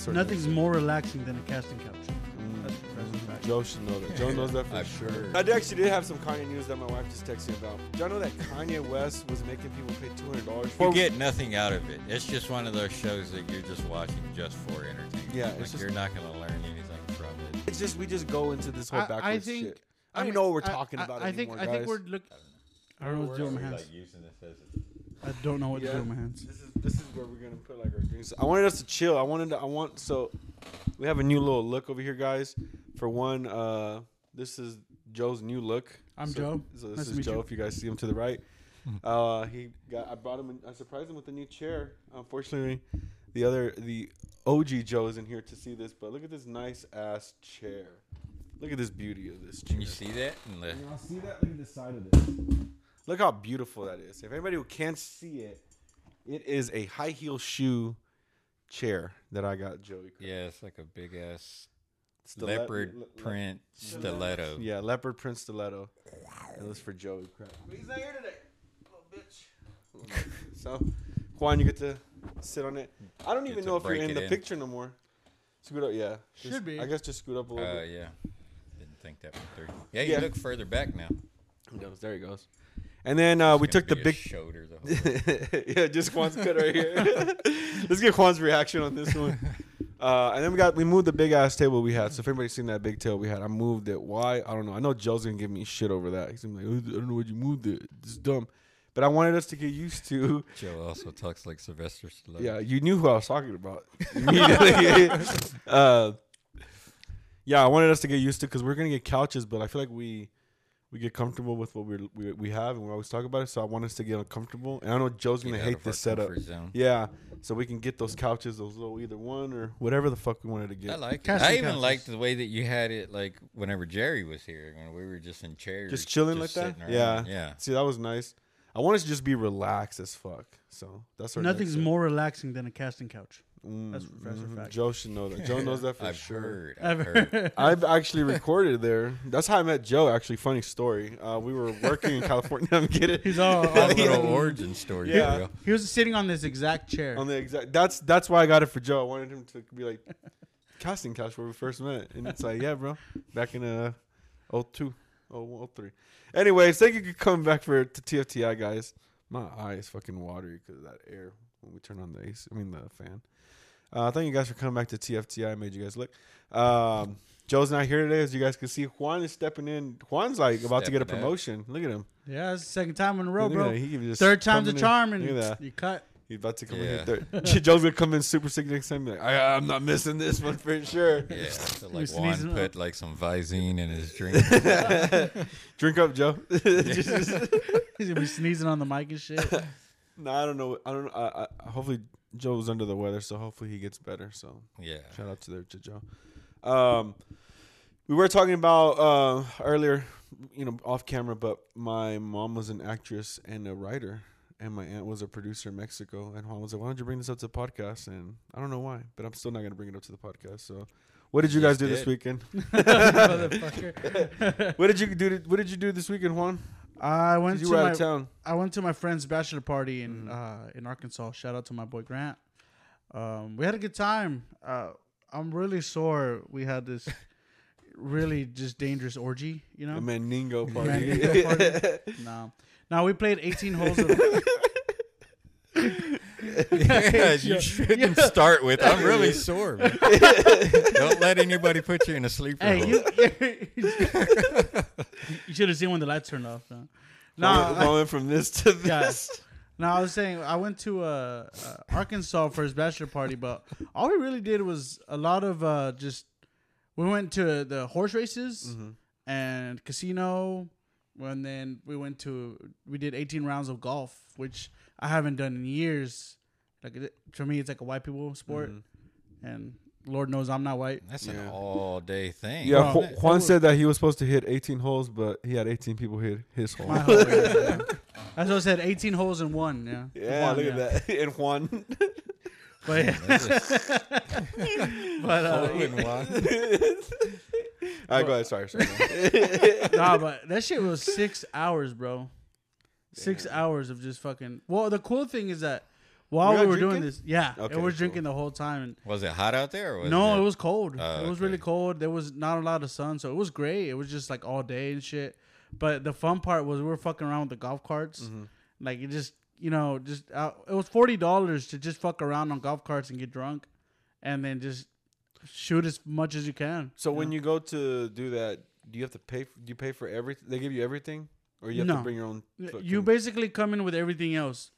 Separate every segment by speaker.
Speaker 1: That's our
Speaker 2: Nothing's
Speaker 1: next-
Speaker 2: more relaxing than a casting couch.
Speaker 1: Mm,
Speaker 2: That's professional fact.
Speaker 1: Joe should know that. Joe knows that for
Speaker 3: I've
Speaker 1: sure.
Speaker 3: heard.
Speaker 1: I actually did have some Kanye news that my wife just texted me about. Did y'all know that Kanye West was making people pay two hundred dollars
Speaker 3: You get nothing out of it. It's just one of those shows that you're just watching just for entertainment.
Speaker 1: Yeah,
Speaker 3: like
Speaker 1: it's just-
Speaker 3: you're not gonna learn anything from it.
Speaker 1: It's just we just go into this whole
Speaker 2: I- I
Speaker 1: backwards
Speaker 2: think-
Speaker 1: shit. I don't even know what we're talking
Speaker 2: I,
Speaker 1: about
Speaker 2: I,
Speaker 1: anymore,
Speaker 2: think I think we're look. I don't know what's doing with my hands.
Speaker 3: using this as
Speaker 2: I don't know what to do with my hands.
Speaker 1: This is this is where we're gonna put like our drinks. I wanted us to chill. I wanted to, I want so we have a new little look over here, guys. For one, uh, this is Joe's new look.
Speaker 2: I'm
Speaker 1: So-
Speaker 2: Joe.
Speaker 1: So
Speaker 2: Nice
Speaker 1: this
Speaker 2: to
Speaker 1: is
Speaker 2: meet
Speaker 1: Joe.
Speaker 2: you.
Speaker 1: If you guys see him to the right, uh, he got. I brought him. In, I surprised him with a new chair. Unfortunately, the other the OG Joe isn't here to see this. But look at this nice ass chair. Look at this beauty of this chair.
Speaker 3: Can you see that? In the,
Speaker 1: Y'all see that? Look at the side of this. Look how beautiful that is. If anybody who can't see it, it is a high heel shoe chair that I got Joey.
Speaker 3: yeah, it's like a big ass
Speaker 1: Stilet-
Speaker 3: leopard
Speaker 1: le- le-
Speaker 3: print stiletto.
Speaker 1: Yeah, leopard print stiletto. It was for Joey. Crap. But he's not here today. Little bitch. so, Juan, you get to sit on it. I don't even know if you're in the
Speaker 3: in.
Speaker 1: picture no more. Scoot up, yeah. Just-
Speaker 2: Should be.
Speaker 1: I guess just scoot up a little
Speaker 3: Uh,
Speaker 1: bit.
Speaker 3: yeah. Didn't think that one through. Yeah, you
Speaker 1: Yeah.
Speaker 3: look further back now.
Speaker 1: He goes, There he goes. And then uh, we took the big
Speaker 3: shoulder. The
Speaker 1: yeah, just Juan's cut right here. Let's get Juan's reaction on this one. Uh, and then we got we moved the big ass table we had. So if anybody's seen that big table we had, I moved it. Why? I don't know. I know Joe's gonna give me shit over that. He's gonna be like, "Oh, I don't know what you moved it. It's dumb. But I wanted us to get used to.
Speaker 3: Joe also talks like Sylvester Stallone.
Speaker 1: Yeah, you knew who I was talking about immediately. uh, yeah, I wanted us to get used to because we're gonna get couches, but I feel like we we get comfortable with what we're, we we have and we always talk about it. So I want us to get comfortable. And I know Joe's gonna hate this setup.
Speaker 3: zone.
Speaker 1: Yeah, so we can get those couches, those little either one or whatever the fuck we wanted to get.
Speaker 3: I like it. I even
Speaker 2: couches.
Speaker 3: liked the way that you had it, like whenever Jerry was here, when we were just in chairs,
Speaker 1: Just chilling like that? Yeah.
Speaker 3: yeah.
Speaker 1: See, that was nice. I want us to just be relaxed as fuck. So that's our
Speaker 2: Nothing's more relaxing than a casting couch.
Speaker 1: Mm,
Speaker 2: That's- that's a
Speaker 1: mhm.
Speaker 2: fact.
Speaker 1: Joe should know that. Joe knows that for
Speaker 3: I've
Speaker 1: sure.
Speaker 3: heard.
Speaker 2: I've
Speaker 3: I've heard.
Speaker 2: heard.
Speaker 1: I've actually recorded there. That's how I met Joe. Actually, funny story. Uh, we were working in California. I'm kidding.
Speaker 2: He's all, all
Speaker 3: little
Speaker 2: yeah.
Speaker 3: origin story.
Speaker 1: Yeah.
Speaker 3: bro.
Speaker 2: He was sitting on this exact chair.
Speaker 1: On the exact. That's that's why I got it for Joe. I wanted him to be like casting couch where we first met, and it's like, yeah, bro, back in uh, 02, 03. Anyways, thank you for coming back for to TFTI, guys. My eye is fucking watery because of that air when we turn on the AC. I mean the fan. Uh, thank you guys for coming back to TFTI. I made you guys look. Um, Joe's not here today, as you guys can see. Juan is stepping in. Juan's like about to get a
Speaker 3: Stepping up.
Speaker 1: promotion. Look at him.
Speaker 2: yeah, it's the second time in a row, bro.
Speaker 1: He can just
Speaker 2: Third time's a
Speaker 1: come
Speaker 2: charm, and
Speaker 1: Look at that.
Speaker 2: you cut.
Speaker 1: He's about to come
Speaker 3: Yeah.
Speaker 1: in here third. Joe's gonna come in super sick next time. Like, I, I'm not missing this one for sure.
Speaker 3: Yeah. So like
Speaker 2: sneezing
Speaker 3: Juan
Speaker 2: up.
Speaker 3: put like some Visine in his drink.
Speaker 1: Drink up, Joe. Just-
Speaker 2: He's gonna be sneezing on the mic and shit.
Speaker 1: no, I don't know. I don't know. I, I, hopefully, Joe's under the weather, so hopefully he gets better. So
Speaker 3: yeah.
Speaker 1: shout out to there to Joe. Um, we were talking about uh, earlier, you know, off camera, but my mom was an actress and a writer, and my aunt was a producer in Mexico. And Juan was like, "Why don't you bring this up to the podcast?" And I don't know why, but I'm still not gonna bring it up to the podcast. So, what did you guys
Speaker 3: Just
Speaker 1: do this weekend? What did you do? What did you do this weekend, Juan?
Speaker 2: I went
Speaker 1: You
Speaker 2: to
Speaker 1: were out
Speaker 2: my
Speaker 1: of town.
Speaker 2: I went to my friend's bachelor party in
Speaker 1: Mhm.
Speaker 2: uh, in Arkansas. Shout out to my boy Grant. Um, we had a good time. Uh, I'm really sore. We had this really just dangerous orgy. You know,
Speaker 1: The Mandingo party.
Speaker 2: Mandingo party. no, no. We played 18 holes. Of,
Speaker 3: yeah, you shouldn't start with. I'm really sore. Don't let anybody put you in a sleeper.
Speaker 2: hey,
Speaker 3: hole.
Speaker 2: you you should have seen when the lights turned off. No,
Speaker 1: Going-
Speaker 2: no,
Speaker 1: going from this to
Speaker 2: Yeah.
Speaker 1: this.
Speaker 2: No, I was saying I went to uh, uh, Arkansas for his bachelor party, but all we really did was a lot of uh, just we went to the horse races
Speaker 1: Mm-hmm.
Speaker 2: and casino, and then we went to we did 18 rounds of golf, which I haven't done in years. Like it, for me, it's like a white people sport,
Speaker 1: Mm-hmm.
Speaker 2: and Lord knows I'm not white.
Speaker 3: That's
Speaker 1: Yeah.
Speaker 3: an all day thing.
Speaker 1: Yeah,
Speaker 2: Bro,
Speaker 1: Ju- Juan
Speaker 2: was-
Speaker 1: said that he was supposed to hit 18 holes, but he had 18 people hit his hole.
Speaker 2: My hole, yeah. That's what I said. 18 holes in one. Yeah.
Speaker 1: yeah,
Speaker 2: One,
Speaker 1: look
Speaker 2: yeah.
Speaker 1: at that. And Juan.
Speaker 2: But,
Speaker 3: That's just
Speaker 2: but uh,
Speaker 3: hole in one.
Speaker 1: All right, go ahead. Sorry, sorry.
Speaker 2: nah, but that shit was six hours, bro. Six hours of just fucking. Well, the cool thing is that while we
Speaker 1: guys
Speaker 2: were doing this. Yeah,
Speaker 1: Okay,
Speaker 2: and we're
Speaker 1: cool.
Speaker 2: drinking the whole time. And
Speaker 3: Was it hot out there? Or was
Speaker 2: no,
Speaker 3: it,
Speaker 2: it was cold.
Speaker 3: Oh,
Speaker 2: it was really cold. There was not a lot of sun, so it was great. It was just like all day and shit. But the fun part was we were fucking around with the golf carts.
Speaker 1: Mm-hmm.
Speaker 2: Like it just, you know, just uh, it was forty dollars to just fuck around on golf carts and get drunk, and then just shoot as much as you can.
Speaker 1: So when you go to do that, do you have to pay? Do you pay for everything? They give you everything, or you have
Speaker 2: No.
Speaker 1: to bring your own?
Speaker 2: you basically come in with everything else.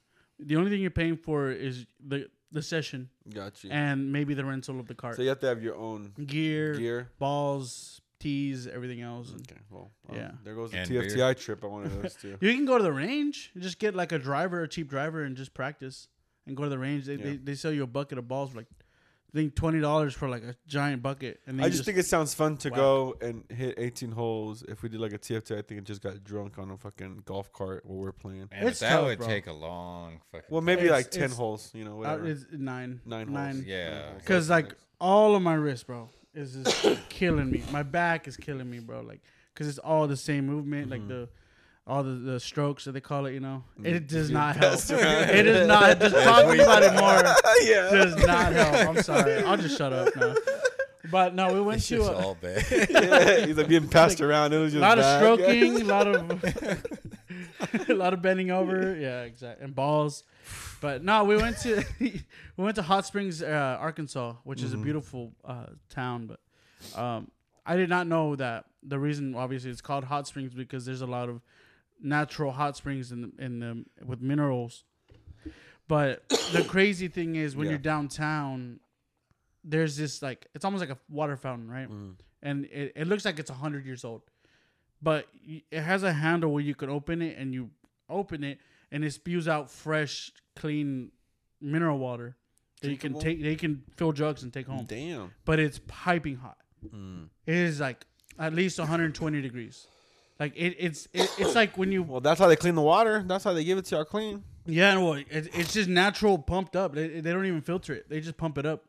Speaker 2: The only thing you're paying for is the the session
Speaker 1: got you.
Speaker 2: and maybe the rental of the cart,
Speaker 1: So you have to have your own
Speaker 2: gear,
Speaker 1: gear.
Speaker 2: balls, tees, everything else. And
Speaker 1: Okay, well, um,
Speaker 2: Yeah.
Speaker 1: There goes the
Speaker 3: And
Speaker 1: TFTI trip. I wanted those too.
Speaker 2: You can go to the range. Just get like a driver, a cheap driver, and just practice. And go to the range. They,
Speaker 1: Yeah.
Speaker 2: they, they sell you a bucket of balls for like I think twenty dollars for like a giant bucket. And then
Speaker 1: I
Speaker 2: you
Speaker 1: just think it sounds fun to
Speaker 2: whack.
Speaker 1: go and hit 18 holes. If we did like a TFT, I think it just got drunk on a fucking golf cart while we're playing.
Speaker 3: Man,
Speaker 2: It's
Speaker 3: that
Speaker 2: tough,
Speaker 3: would
Speaker 2: bro.
Speaker 3: take a long fucking.
Speaker 1: Well, maybe
Speaker 2: It's-
Speaker 1: like 10 holes. You know,
Speaker 2: uh,
Speaker 1: whatever.
Speaker 2: it's nine,
Speaker 1: Nine holes.
Speaker 2: nine.
Speaker 3: yeah.
Speaker 2: Because like
Speaker 1: nice.
Speaker 2: all of my wrist, bro, is just killing me. My back is killing me, bro. Like because it's all the same movement, like
Speaker 1: Mhm.
Speaker 2: the all the, the strokes that they call it. You know,
Speaker 1: Mm.
Speaker 2: it does not help. it does not. Just talking about it more
Speaker 1: yeah.
Speaker 2: does not help. I'm sorry. I'll just shut up now. But no, we went
Speaker 3: It's
Speaker 2: to
Speaker 3: just
Speaker 2: a,
Speaker 3: all bad.
Speaker 1: yeah. He's like being passed around. It was just
Speaker 2: a
Speaker 1: just
Speaker 2: lot of
Speaker 1: bad.
Speaker 2: stroking, a lot of a lot of bending over. Yeah, exactly, and balls. But no, we went to we went to Hot Springs, uh, Arkansas, which is a
Speaker 1: Mhm.
Speaker 2: beautiful uh, town. But um, I did not know that the reason, obviously, it's called Hot Springs because there's a lot of natural hot springs in the, in the with minerals. But the crazy thing is when
Speaker 1: Yeah.
Speaker 2: you're downtown, there's this like it's almost like a water fountain, right?
Speaker 1: Mm.
Speaker 2: and it, it looks like it's 100 years old but it has a handle where you can open it and you open it and it spews out fresh clean mineral water that you can take they can fill jugs and take home
Speaker 1: Damn.
Speaker 2: but it's piping hot
Speaker 1: Mm.
Speaker 2: it is like at least 120 degrees like it, it's it, it's like when you
Speaker 1: Well, that's how they clean the water. That's how they give it to y'all clean.
Speaker 2: yeah well it, it's just natural pumped up they, they don't even filter it they just pump it up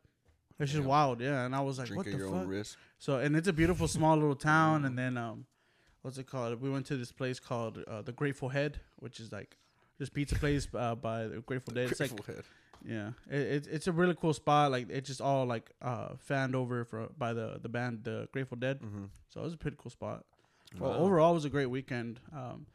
Speaker 2: it's just wild yeah and i was like
Speaker 1: Drink
Speaker 2: what
Speaker 1: at
Speaker 2: the
Speaker 1: your
Speaker 2: fuck
Speaker 1: own risk.
Speaker 2: So and it's a beautiful small little town, and then um, what's it called? We went to this place called uh, the Grateful Head, which is like this pizza place uh, by the Grateful Dead. It's like
Speaker 1: Grateful Head.
Speaker 2: yeah, it, it's it's a really cool spot. Like it's just all like uh fanned over for by the the band the Grateful Dead.
Speaker 1: Mhm.
Speaker 2: So it was a pretty cool spot. Well,
Speaker 1: Wow.
Speaker 2: overall, it was a great weekend. Um,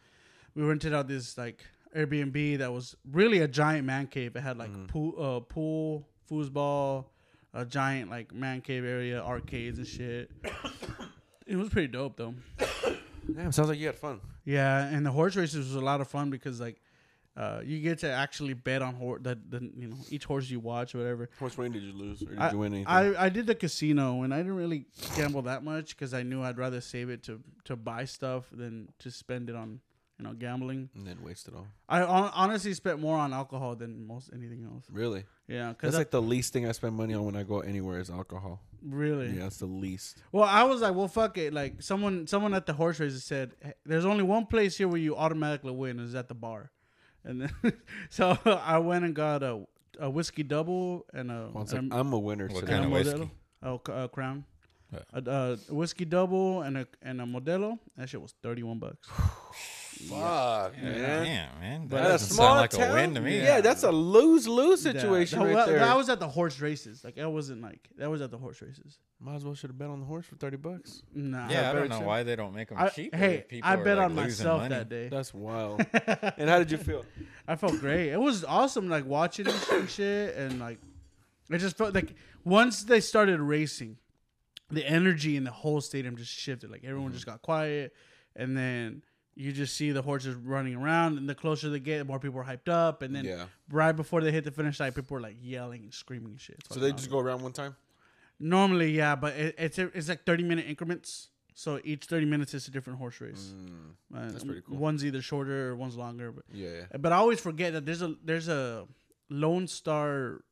Speaker 2: we rented out this like Airbnb that was really a giant man cave. It had like
Speaker 1: Mhm.
Speaker 2: pool, uh, pool, foosball, a giant like man cave area, arcades and shit. it was pretty dope though.
Speaker 1: Damn, sounds like you had fun.
Speaker 2: Yeah, and the horse races was a lot of fun because like. Uh, you get to actually bet on horse that the you know each horse you watch or whatever.
Speaker 1: How much did you lose, or did
Speaker 2: I-
Speaker 1: you win anything?
Speaker 2: I, I did the casino and I didn't really gamble that much because I knew I'd rather save it to, to buy stuff than to spend it on you know gambling.
Speaker 1: and then waste it all.
Speaker 2: I hon- honestly spent more on alcohol than most anything else.
Speaker 1: Really?
Speaker 2: Yeah, because
Speaker 1: That's like the least thing I spend money on when I go anywhere is alcohol.
Speaker 2: really.
Speaker 1: Yeah, that's the least.
Speaker 2: Well, I was like, well, fuck it. Like someone someone at the horse races said, "Hey, there's only one place here where you automatically win is at the bar, and then so I went and got a a whiskey double and a,
Speaker 1: Well, like,
Speaker 2: a-
Speaker 1: I'm a winner.
Speaker 3: What
Speaker 1: so-
Speaker 3: kind
Speaker 2: and
Speaker 3: of
Speaker 2: a
Speaker 3: whiskey?
Speaker 2: Oh, uh, Crown.
Speaker 3: Yeah.
Speaker 2: A, uh, a whiskey double and a and a Modelo. That shit was thirty one bucks.
Speaker 1: Fuck,
Speaker 3: Yeah,
Speaker 1: man.
Speaker 3: Damn, man.
Speaker 2: But
Speaker 3: That
Speaker 1: At a
Speaker 3: doesn't
Speaker 1: small
Speaker 3: sound like
Speaker 1: town?
Speaker 3: a win to me.
Speaker 1: Yeah, that's a lose lose situation
Speaker 2: That-
Speaker 1: right
Speaker 2: well,
Speaker 1: there.
Speaker 2: That was at the horse races. Like that wasn't like that was at the horse races.
Speaker 1: Might as well should have bet on the horse for thirty bucks.
Speaker 2: Nah.
Speaker 3: Yeah, I
Speaker 1: better
Speaker 3: don't know
Speaker 1: too.
Speaker 3: why they don't make them
Speaker 2: I,
Speaker 3: cheaper.
Speaker 2: hey, I bet
Speaker 3: like,
Speaker 2: on myself
Speaker 3: money.
Speaker 2: that day.
Speaker 1: That's wild. and how did you feel?
Speaker 2: I felt great. It was awesome, like watching and shit, and shit, and like it just felt like once they started racing, the energy in the whole stadium just shifted. Like everyone mm-hmm. just got quiet, and then you just see the horses running around, and the closer they get, the more people are hyped up, and then
Speaker 1: yeah.
Speaker 2: right before they hit the finish line, people are like yelling and screaming and shit. It's
Speaker 1: So they
Speaker 2: awesome.
Speaker 1: just go around one time.
Speaker 2: normally, yeah, but it, it's it's like thirty minute increments. So each thirty minutes is a different horse race.
Speaker 1: Mm,
Speaker 2: Uh,
Speaker 1: that's pretty cool.
Speaker 2: One's either shorter or one's longer, but
Speaker 1: yeah, yeah.
Speaker 2: but I always forget that there's a there's a Lone Star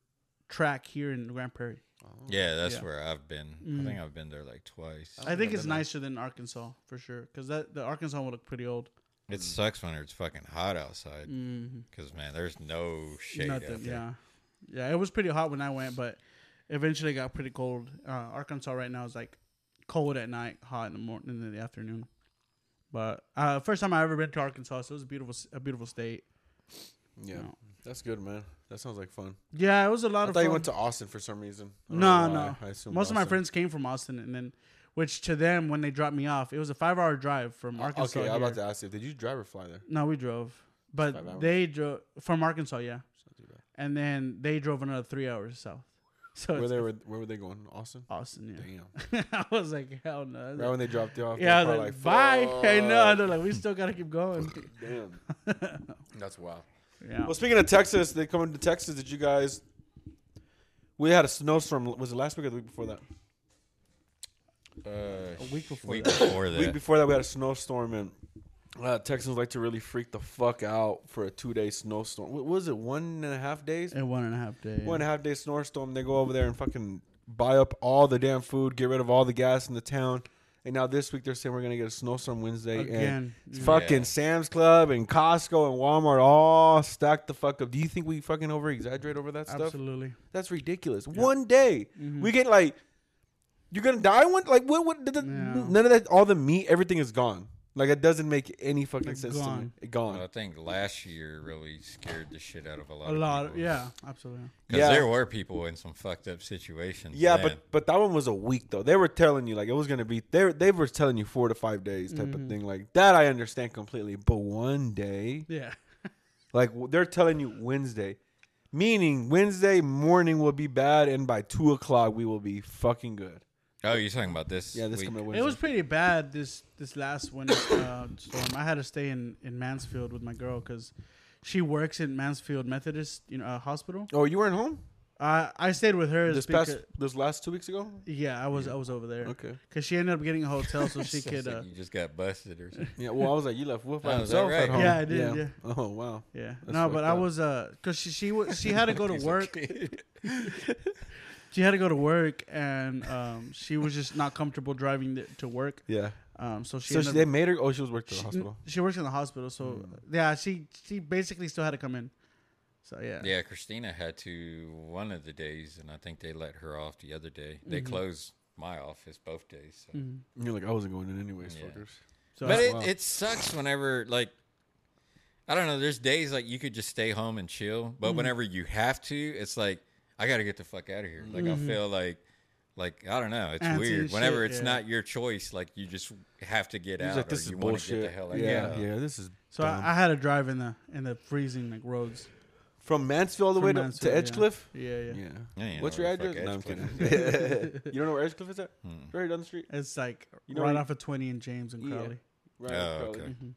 Speaker 2: track here in Grand Prairie.
Speaker 1: Oh.
Speaker 3: Yeah, that's
Speaker 2: Yeah.
Speaker 3: where I've been.
Speaker 2: Mm.
Speaker 3: I think I've been there like twice.
Speaker 2: I think
Speaker 1: think I've there.
Speaker 2: nicer than Arkansas for sure, because that the Arkansas will look pretty old.
Speaker 3: It sucks when it's fucking hot outside.
Speaker 2: Mm,
Speaker 3: Because man, there's no shade
Speaker 2: nothing, yeah, yeah. It was pretty hot when I went, but eventually it got pretty cold. Uh, Arkansas right now is like cold at night, hot in the morning, in the afternoon. But uh, first time I ever been to Arkansas, so it was a beautiful, a beautiful state.
Speaker 1: Yeah,
Speaker 2: No.
Speaker 1: That's good, man. That sounds like fun.
Speaker 2: Yeah, it was a lot
Speaker 1: I
Speaker 2: of
Speaker 1: thought
Speaker 2: fun.
Speaker 1: you went to Austin for some reason.
Speaker 2: No, no.
Speaker 1: I
Speaker 2: Most of my friends came from Austin, and then, which to them, when they dropped me off, it was a five-hour drive from
Speaker 1: Uh,
Speaker 2: Arkansas.
Speaker 1: Okay, I'm about to ask you, did you drive or fly there?
Speaker 2: No, we drove, but they drove from Arkansas, yeah,
Speaker 1: It's not too bad.
Speaker 2: and then they drove another three hours south. So
Speaker 1: Where they were, where were they going? Austin.
Speaker 2: Austin,
Speaker 1: Damn.
Speaker 2: I was like, hell no.
Speaker 1: Right
Speaker 2: like-
Speaker 1: when they dropped you off.
Speaker 2: yeah, I was like,
Speaker 1: probably
Speaker 2: bye. I know. They're like, we still gotta keep going.
Speaker 1: Damn. That's wild.
Speaker 2: Yeah.
Speaker 1: Well, speaking of Texas, they come to Texas. Did you guys? We had a snowstorm. Was it last week or the week before that?
Speaker 3: Uh,
Speaker 2: A week before
Speaker 3: week
Speaker 2: that.
Speaker 3: before
Speaker 1: The
Speaker 3: that.
Speaker 1: week before that, we had a snowstorm, and uh, Texans like to really freak the fuck out for a two day snowstorm. What was it? One and a half days.
Speaker 2: And one and a half days.
Speaker 1: One and a half day snowstorm. They go over there and fucking buy up all the damn food, get rid of all the gas in the town. And now this week they're saying we're gonna get a snowstorm Wednesday. And
Speaker 2: Again.
Speaker 1: it's
Speaker 2: Yeah.
Speaker 1: fucking
Speaker 3: Yeah.
Speaker 1: Sam's Club and Costco and Walmart all stacked the fuck up. Do you think we fucking over exaggerate over that stuff?
Speaker 2: Absolutely.
Speaker 1: That's ridiculous. One day
Speaker 2: Mhm.
Speaker 1: we get like, you're gonna die one like what? What? the- the-
Speaker 2: Yeah.
Speaker 1: None of that. All the meat, everything is gone. Like it doesn't make any fucking
Speaker 2: Like,
Speaker 1: sense to me.
Speaker 2: gone.
Speaker 1: It
Speaker 3: Well,
Speaker 1: gone.
Speaker 3: I think last year really scared the shit out of a lot.
Speaker 2: A
Speaker 3: of
Speaker 2: lot.
Speaker 3: people.
Speaker 2: yeah. Absolutely.
Speaker 3: Because
Speaker 1: Yeah.
Speaker 3: there were people in some fucked up situations.
Speaker 1: Yeah,
Speaker 3: then.
Speaker 1: but but that one was a week though. They were telling you like it was gonna be. They were- they were telling you four to five days type of
Speaker 2: Mhm.
Speaker 1: thing. Like that, I understand completely. But one day,
Speaker 2: Yeah.
Speaker 1: like w- they're telling you Wednesday, meaning Wednesday morning will be bad, and by two o'clock we will be fucking good.
Speaker 3: Oh, you're talking about this?
Speaker 1: Yeah, this
Speaker 3: week?
Speaker 1: coming Wednesday.
Speaker 2: It was pretty bad this this last winter uh, storm. I had to stay in in Mansfield with my girl because she works in Mansfield Methodist you know uh, hospital.
Speaker 1: Oh, you weren't home
Speaker 2: I I stayed with her
Speaker 1: this
Speaker 2: because,
Speaker 1: past this last two weeks ago.
Speaker 2: yeah I was I was over there
Speaker 1: Okay.
Speaker 2: because she ended up getting a hotel so she
Speaker 3: Sounds
Speaker 2: could
Speaker 3: like
Speaker 2: uh,
Speaker 3: you just got busted or something.
Speaker 1: Yeah. Well, I was like, you left Wolf by
Speaker 3: Oh, is that
Speaker 1: at
Speaker 3: right?
Speaker 1: home.
Speaker 2: Yeah, I did, yeah.
Speaker 1: Oh wow.
Speaker 2: yeah
Speaker 1: That's
Speaker 2: no but
Speaker 1: fucked
Speaker 2: I was uh because she she was she had to go to work
Speaker 3: okay.
Speaker 2: she had to go to work and um she was just not comfortable driving th- to work
Speaker 1: Yeah.
Speaker 2: um so she
Speaker 1: So she,
Speaker 2: up-
Speaker 1: they made her. Oh, she was working at the
Speaker 2: she,
Speaker 1: hospital.
Speaker 2: she works in the hospital, so
Speaker 1: Mm.
Speaker 2: yeah, she she basically still had to come in. So yeah,
Speaker 3: Yeah, Christina had to one of the days, and I think they let her off the other day. They
Speaker 2: Mhm.
Speaker 3: closed my office both days. So.
Speaker 2: Mhm.
Speaker 1: You're like, I wasn't going in anyways,
Speaker 3: Yeah.
Speaker 1: fuckers.
Speaker 2: So
Speaker 3: but it,
Speaker 1: wow.
Speaker 3: it sucks whenever like I don't know. There's days like you could just stay home and chill, but
Speaker 2: Mhm.
Speaker 3: whenever you have to, it's like I got to get the fuck out of here. Like
Speaker 2: Mhm.
Speaker 3: I feel like like I don't know. It's
Speaker 2: Antsy
Speaker 3: weird.
Speaker 2: as
Speaker 3: Whenever it's
Speaker 2: yeah.
Speaker 3: not your choice, like you just have to get
Speaker 1: He's
Speaker 3: out
Speaker 1: like,
Speaker 3: or
Speaker 1: this is
Speaker 3: you want to get
Speaker 1: bullshit.
Speaker 3: the hell out.
Speaker 1: yeah,
Speaker 3: Yeah.
Speaker 1: yeah, This is
Speaker 2: so
Speaker 1: dumb.
Speaker 2: I, I had to drive in the in the freezing like roads.
Speaker 1: from Mansfield all the
Speaker 2: From
Speaker 1: way to,
Speaker 2: Mansfield,
Speaker 1: to
Speaker 2: yeah.
Speaker 1: Edgecliff.
Speaker 2: Yeah, yeah.
Speaker 1: Yeah.
Speaker 3: Yeah, you
Speaker 1: What's your
Speaker 3: where
Speaker 1: address? No, I'm kidding. you don't know where Edgecliff is at?
Speaker 3: Hmm.
Speaker 1: Right down the street.
Speaker 2: It's like
Speaker 1: You know
Speaker 2: right off of twenty and James and
Speaker 1: Yeah.
Speaker 2: Crowley.
Speaker 1: Right.
Speaker 3: Oh,
Speaker 1: off Crowley.
Speaker 3: okay.
Speaker 2: Mhm.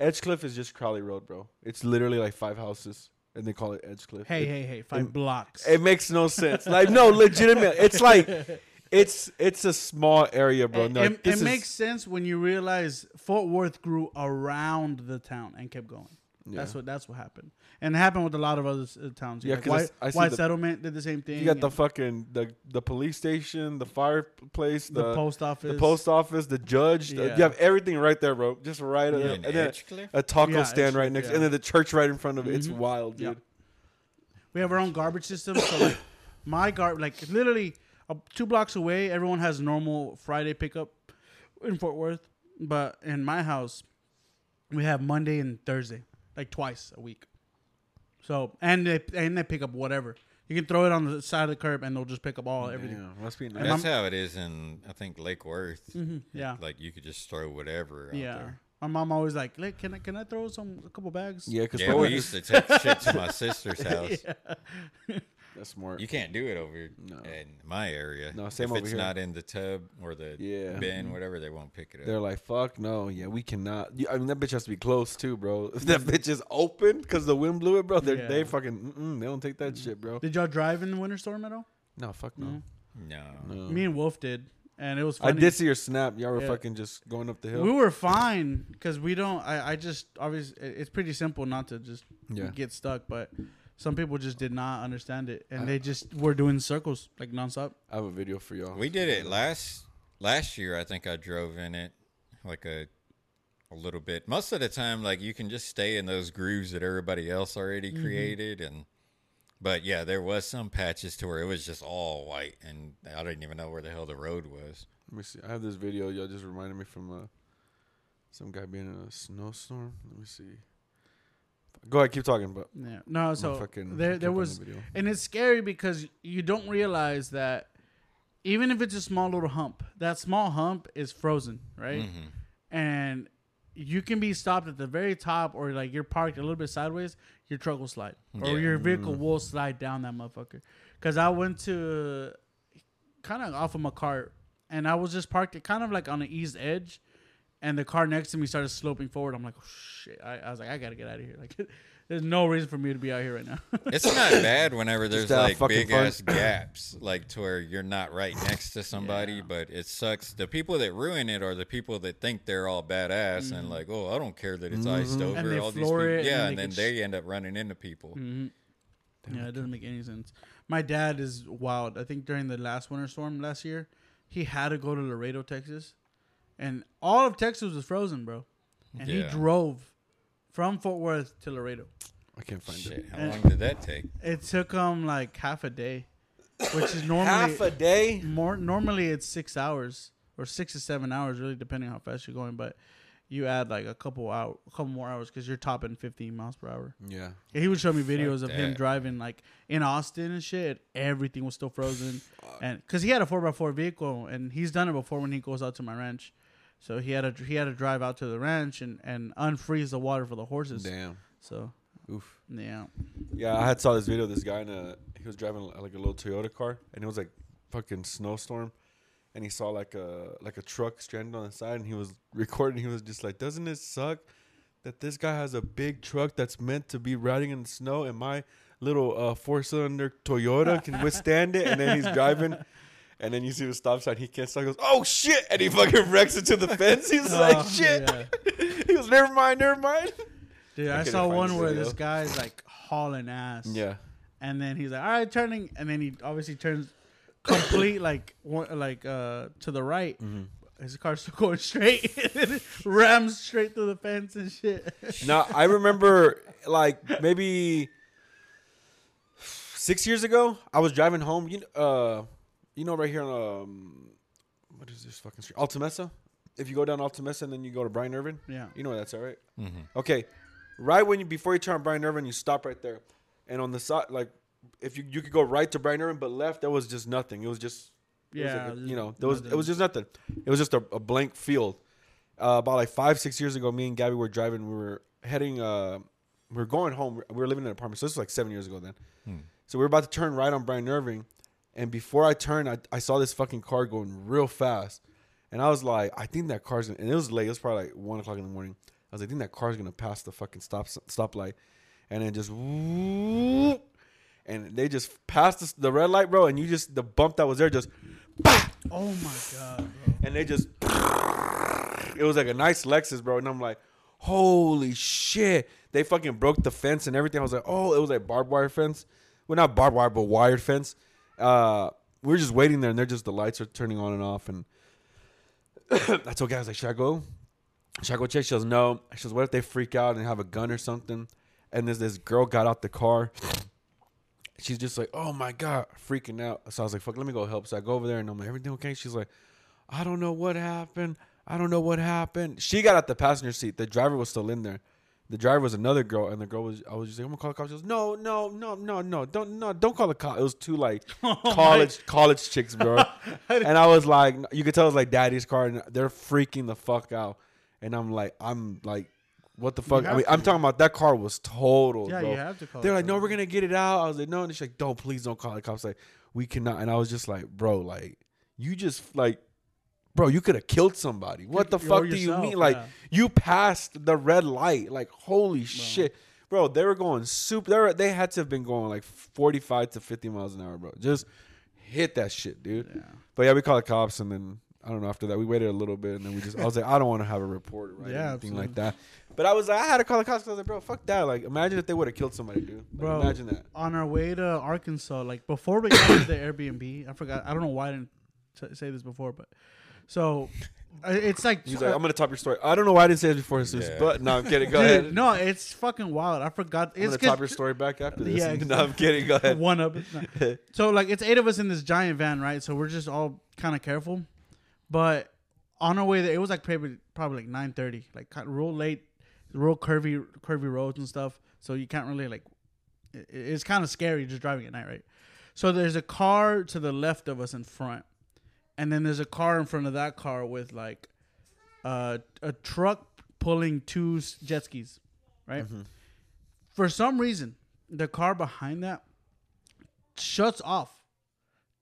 Speaker 1: Edgecliff is just Crowley Road, bro. It's literally like five houses, and they call it Edgecliff.
Speaker 2: Hey,
Speaker 1: it,
Speaker 2: hey, hey! Five
Speaker 1: it-
Speaker 2: blocks.
Speaker 1: It makes no sense. Like no, legitimate. It's like it's it's a small area, bro.
Speaker 2: it,
Speaker 1: No,
Speaker 2: it- it
Speaker 1: is-
Speaker 2: makes sense when you realize Fort Worth grew around the town and kept going. That's what that's what happened, and it happened with a lot of other uh, towns.
Speaker 1: Yeah,
Speaker 2: Like
Speaker 1: 'cause
Speaker 2: White,
Speaker 1: s- I see
Speaker 2: White
Speaker 1: the-
Speaker 2: Settlement did the same thing.
Speaker 1: You got the
Speaker 2: and
Speaker 1: fucking the the police station, the fireplace,
Speaker 2: the,
Speaker 1: the
Speaker 2: post office.
Speaker 1: the post office, the judge. the-
Speaker 2: Yeah.
Speaker 1: you have everything right there, bro. Just right
Speaker 3: Yeah,
Speaker 1: there. And then
Speaker 3: Edgecliff?
Speaker 1: a taco
Speaker 2: Yeah,
Speaker 1: stand right
Speaker 2: Edgecliff,
Speaker 1: next,
Speaker 2: yeah.
Speaker 1: and then the church right in front of it. It's
Speaker 2: Mhm.
Speaker 1: wild,
Speaker 2: Yeah.
Speaker 1: dude.
Speaker 2: We have our own garbage system. So like my gar like literally uh, two blocks away, everyone has normal Friday pickup in Fort Worth, but in my house, we have Monday and Thursday, like twice a week. So and they and they pick up whatever. You can throw it on the side of the curb and they'll just pick up all everything.
Speaker 1: Yeah, must be nice.
Speaker 3: That's how it is in I think Lake Worth.
Speaker 2: hmm Yeah,
Speaker 3: Like you could just throw whatever out
Speaker 2: yeah.
Speaker 3: there.
Speaker 2: My mom always like, "Look, can I can I throw some a couple bags?"
Speaker 1: Yeah, because
Speaker 3: Yeah, we used to take shit to my sister's house.
Speaker 1: that's smart.
Speaker 3: You can't do it over
Speaker 1: No.
Speaker 3: in my area.
Speaker 1: No, same
Speaker 3: if
Speaker 1: over
Speaker 3: it's
Speaker 1: here.
Speaker 3: not in the tub or the
Speaker 1: Yeah.
Speaker 3: bin, mm-hmm. whatever, they won't pick it up.
Speaker 1: They're like, fuck no, yeah, we cannot. I mean, that bitch has to be close too, bro. If that bitch is open because the wind blew it, bro, they
Speaker 2: Yeah.
Speaker 1: they fucking mm-mm, they don't take that shit, bro.
Speaker 2: Did y'all drive in the winter storm at all?
Speaker 1: No, fuck no.
Speaker 2: No.
Speaker 3: no.
Speaker 1: no.
Speaker 2: Me and Wolf did, and it was.
Speaker 1: I
Speaker 2: Funny.
Speaker 1: did see your snap. Y'all were
Speaker 2: Yeah.
Speaker 1: fucking just going up the hill.
Speaker 2: We were fine because we don't. I, I just obviously it's pretty simple not to just
Speaker 1: yeah,
Speaker 2: get stuck, but some people just did not understand it, and
Speaker 1: I-
Speaker 2: they just were doing circles like nonstop.
Speaker 1: I have a video for y'all.
Speaker 3: We did it last last year. I think I drove in it like a a little bit. Most of the time, like you can just stay in those grooves that everybody else already
Speaker 2: Mm-hmm.
Speaker 3: created, and but yeah, there was some patches to where it was just all white, and I didn't even know where the hell the road was.
Speaker 1: Let me see. I have this video. Y'all just reminded me from uh, some guy being in a snowstorm. Let me see. Go ahead, keep talking. But
Speaker 2: Yeah. No, so
Speaker 1: fucking-
Speaker 2: there there was
Speaker 1: the
Speaker 2: and it's scary because you don't realize that even if it's a small little hump, that small hump is frozen, right?
Speaker 3: Mm-hmm.
Speaker 2: And you can be stopped at the very top or like you're parked a little bit sideways, your truck will slide. Or
Speaker 3: Yeah.
Speaker 2: your vehicle will slide down that motherfucker. Cuz I went to kind of off of my cart and I was just parked kind of like on the east edge and the car next to me started sloping forward. I'm like, oh, shit. I, I was like, I gotta get out of here. Like, there's no reason for me to be out here right now.
Speaker 3: It's not bad whenever there's
Speaker 1: to have
Speaker 3: like
Speaker 1: fucking
Speaker 3: big
Speaker 1: fun.
Speaker 3: ass gaps, like to where you're not right next to somebody,
Speaker 2: Yeah.
Speaker 3: but it sucks. The people that ruin it are the people that think they're all badass and like, oh, I don't care that it's iced over.
Speaker 2: Mm-hmm. And they
Speaker 3: all these
Speaker 2: floor
Speaker 3: people,
Speaker 2: it,
Speaker 3: yeah,
Speaker 2: and
Speaker 3: and then
Speaker 2: get
Speaker 3: they end up running into people.
Speaker 2: Mm-hmm. Yeah, it doesn't make any sense. My dad is wild. I think during the last winter storm last year, he had to go to Laredo, Texas, and all of Texas was frozen, bro. And he drove from Fort Worth to Laredo.
Speaker 1: I can't find it.
Speaker 3: Shit, how
Speaker 2: And-
Speaker 3: long did that take?
Speaker 2: It took him like half a day, which is normally
Speaker 1: Half a day.
Speaker 2: more. Normally it's six hours or six to seven hours, really depending on how fast you're going. But you add like a couple hour, a couple more hours because you're topping 15 miles per hour.
Speaker 1: Yeah.
Speaker 2: Yeah, he would show me videos of him driving like in Austin and shit. Everything was still frozen, and because he had a four x four vehicle, and he's done it before when he goes out to my ranch. So he had to he had to drive out to the ranch and and unfreeze the water for the horses.
Speaker 1: Damn.
Speaker 2: So
Speaker 1: Oof.
Speaker 2: yeah,
Speaker 1: Yeah, I had saw this video. of This guy in a he was driving like a little Toyota car, and it was like fucking snowstorm, and he saw like a like a truck stranded on the side, and he was recording. He was just like, "Doesn't it suck that this guy has a big truck that's meant to be riding in the snow, and my little uh, four cylinder Toyota can withstand it?" And then he's driving. And then you see the stop sign. He can't stop. He goes, "Oh shit!" And he fucking wrecks into the fence. He's
Speaker 2: Oh,
Speaker 1: like, "Shit!"
Speaker 2: yeah.
Speaker 1: he goes, "Never mind, never mind."
Speaker 2: dude,
Speaker 1: I
Speaker 2: I, saw one where
Speaker 1: video.
Speaker 2: this guy's like hauling ass.
Speaker 1: Yeah.
Speaker 2: and then he's like, "All right, turning," and then he obviously turns complete like one, like uh to the right.
Speaker 1: Mm-hmm.
Speaker 2: His car's still going straight, rams straight through the fence and shit.
Speaker 1: Now I remember like maybe six years ago, I was driving home. You uh, you know, right here on um, what is this fucking street? Altamesa. If you go down Altamesa and then you go to Bryant Irvin,
Speaker 2: Yeah.
Speaker 1: you know where that's all right.
Speaker 3: Mm-hmm.
Speaker 1: Okay, right when you before you turn on Bryant Irvin, you stop right there, and on the side, like if you you could go right to Bryant Irvin, but left there was just nothing. It was just it was
Speaker 2: Yeah,
Speaker 1: like a- you know there was it was just nothing. It was just a, a blank field. Uh, about like five six years ago, me and Gabby were driving. We were heading. Uh, we were going home. We were living in an apartment. So this was like seven years ago then. So we were about to turn right on Brian Irving, and before I turned, I, I saw this fucking car going real fast, and I was like, I think that car's gonna. And it was late. It was probably like one o'clock in the morning. I was like, I think that car's gonna pass the fucking stop stoplight, and then just. whoop, and they just passed the, the red light, bro, and you just the bump that was there just,
Speaker 2: Oh my god, bro.
Speaker 1: and they just. It was like a nice Lexus, bro, and I'm like, holy shit! They fucking broke the fence and everything. I was like, oh, it was like barbed wire fence. Well, not barbed wire, but wired fence. Uh, we are just waiting there, and they're just the lights are turning on and off, and I told guys, I was like, should I go? Should I go check? She goes, no. She goes, what if they freak out and have a gun or something? And there's this girl got out the car. She's just like, oh my god, freaking out. So I was like, fuck, let me go help. So I go over there and I'm like, everything okay? She's like, I don't know what happened. I don't know what happened. She got out the passenger seat. The driver was still in there. The driver was another girl, and the girl was. I was just like, I'm gonna call the cops. She goes, No, no, no, no, no, don't, no, don't call the cop. It was two like oh college, college chicks, bro. and I was like, you could tell it was like daddy's car, and they're freaking the fuck out. And I'm like, I'm like, what the fuck? I mean,
Speaker 2: to.
Speaker 1: I'm talking about that car was total.
Speaker 2: Yeah,
Speaker 1: bro.
Speaker 2: you have to call.
Speaker 1: They're
Speaker 2: the
Speaker 1: like, no, we're gonna get it out. I was like, no, and she's like, don't, please don't call the cops. Like, we cannot. And I was just like, bro, like, you just like, bro, you could have killed somebody. What the fuck do you mean? Like,
Speaker 2: yeah.
Speaker 1: you passed the red light. Like, holy shit, bro. They were going super. They were, they had to have been going like 45 to 50 miles an hour, bro. Just hit that shit, dude.
Speaker 2: Yeah.
Speaker 1: But yeah, we called the cops, and then I don't know. After that, we waited a little bit, and then we just. I was like, I don't want to have a report, right?
Speaker 2: Yeah,
Speaker 1: anything like that. But I was like, I had to call the cops. I was like, bro, fuck that. Like, imagine if they would have killed somebody, dude. Like,
Speaker 2: Bro,
Speaker 1: imagine that.
Speaker 2: On our way to Arkansas, like before we got to the Airbnb, I forgot. I don't know why I didn't t- say this before, but so uh, it's like,
Speaker 1: He's like, I'm gonna top your story. I don't know why I didn't say it before, Jesus,
Speaker 3: Yeah.
Speaker 1: but no, I'm kidding. Go
Speaker 2: Dude,
Speaker 1: ahead.
Speaker 2: no, it's fucking wild. I forgot.
Speaker 1: I'm
Speaker 2: It's
Speaker 1: gonna
Speaker 2: 'cause-
Speaker 1: top your story back after this.
Speaker 2: Yeah,
Speaker 1: no, I'm kidding. Go ahead.
Speaker 2: one up. no. So like it's eight of us in this giant van, right? So we're just all kind of careful. But on our way there, it was like probably probably like nine thirty, like kind of real late, real curvy curvy roads and stuff. so you can't really like. It, it's kind of scary just driving at night, right? So there's a car to the left of us in front, and then there's a car in front of that car with like uh, a truck pulling two jet skis, right? For some reason, the car behind that shuts off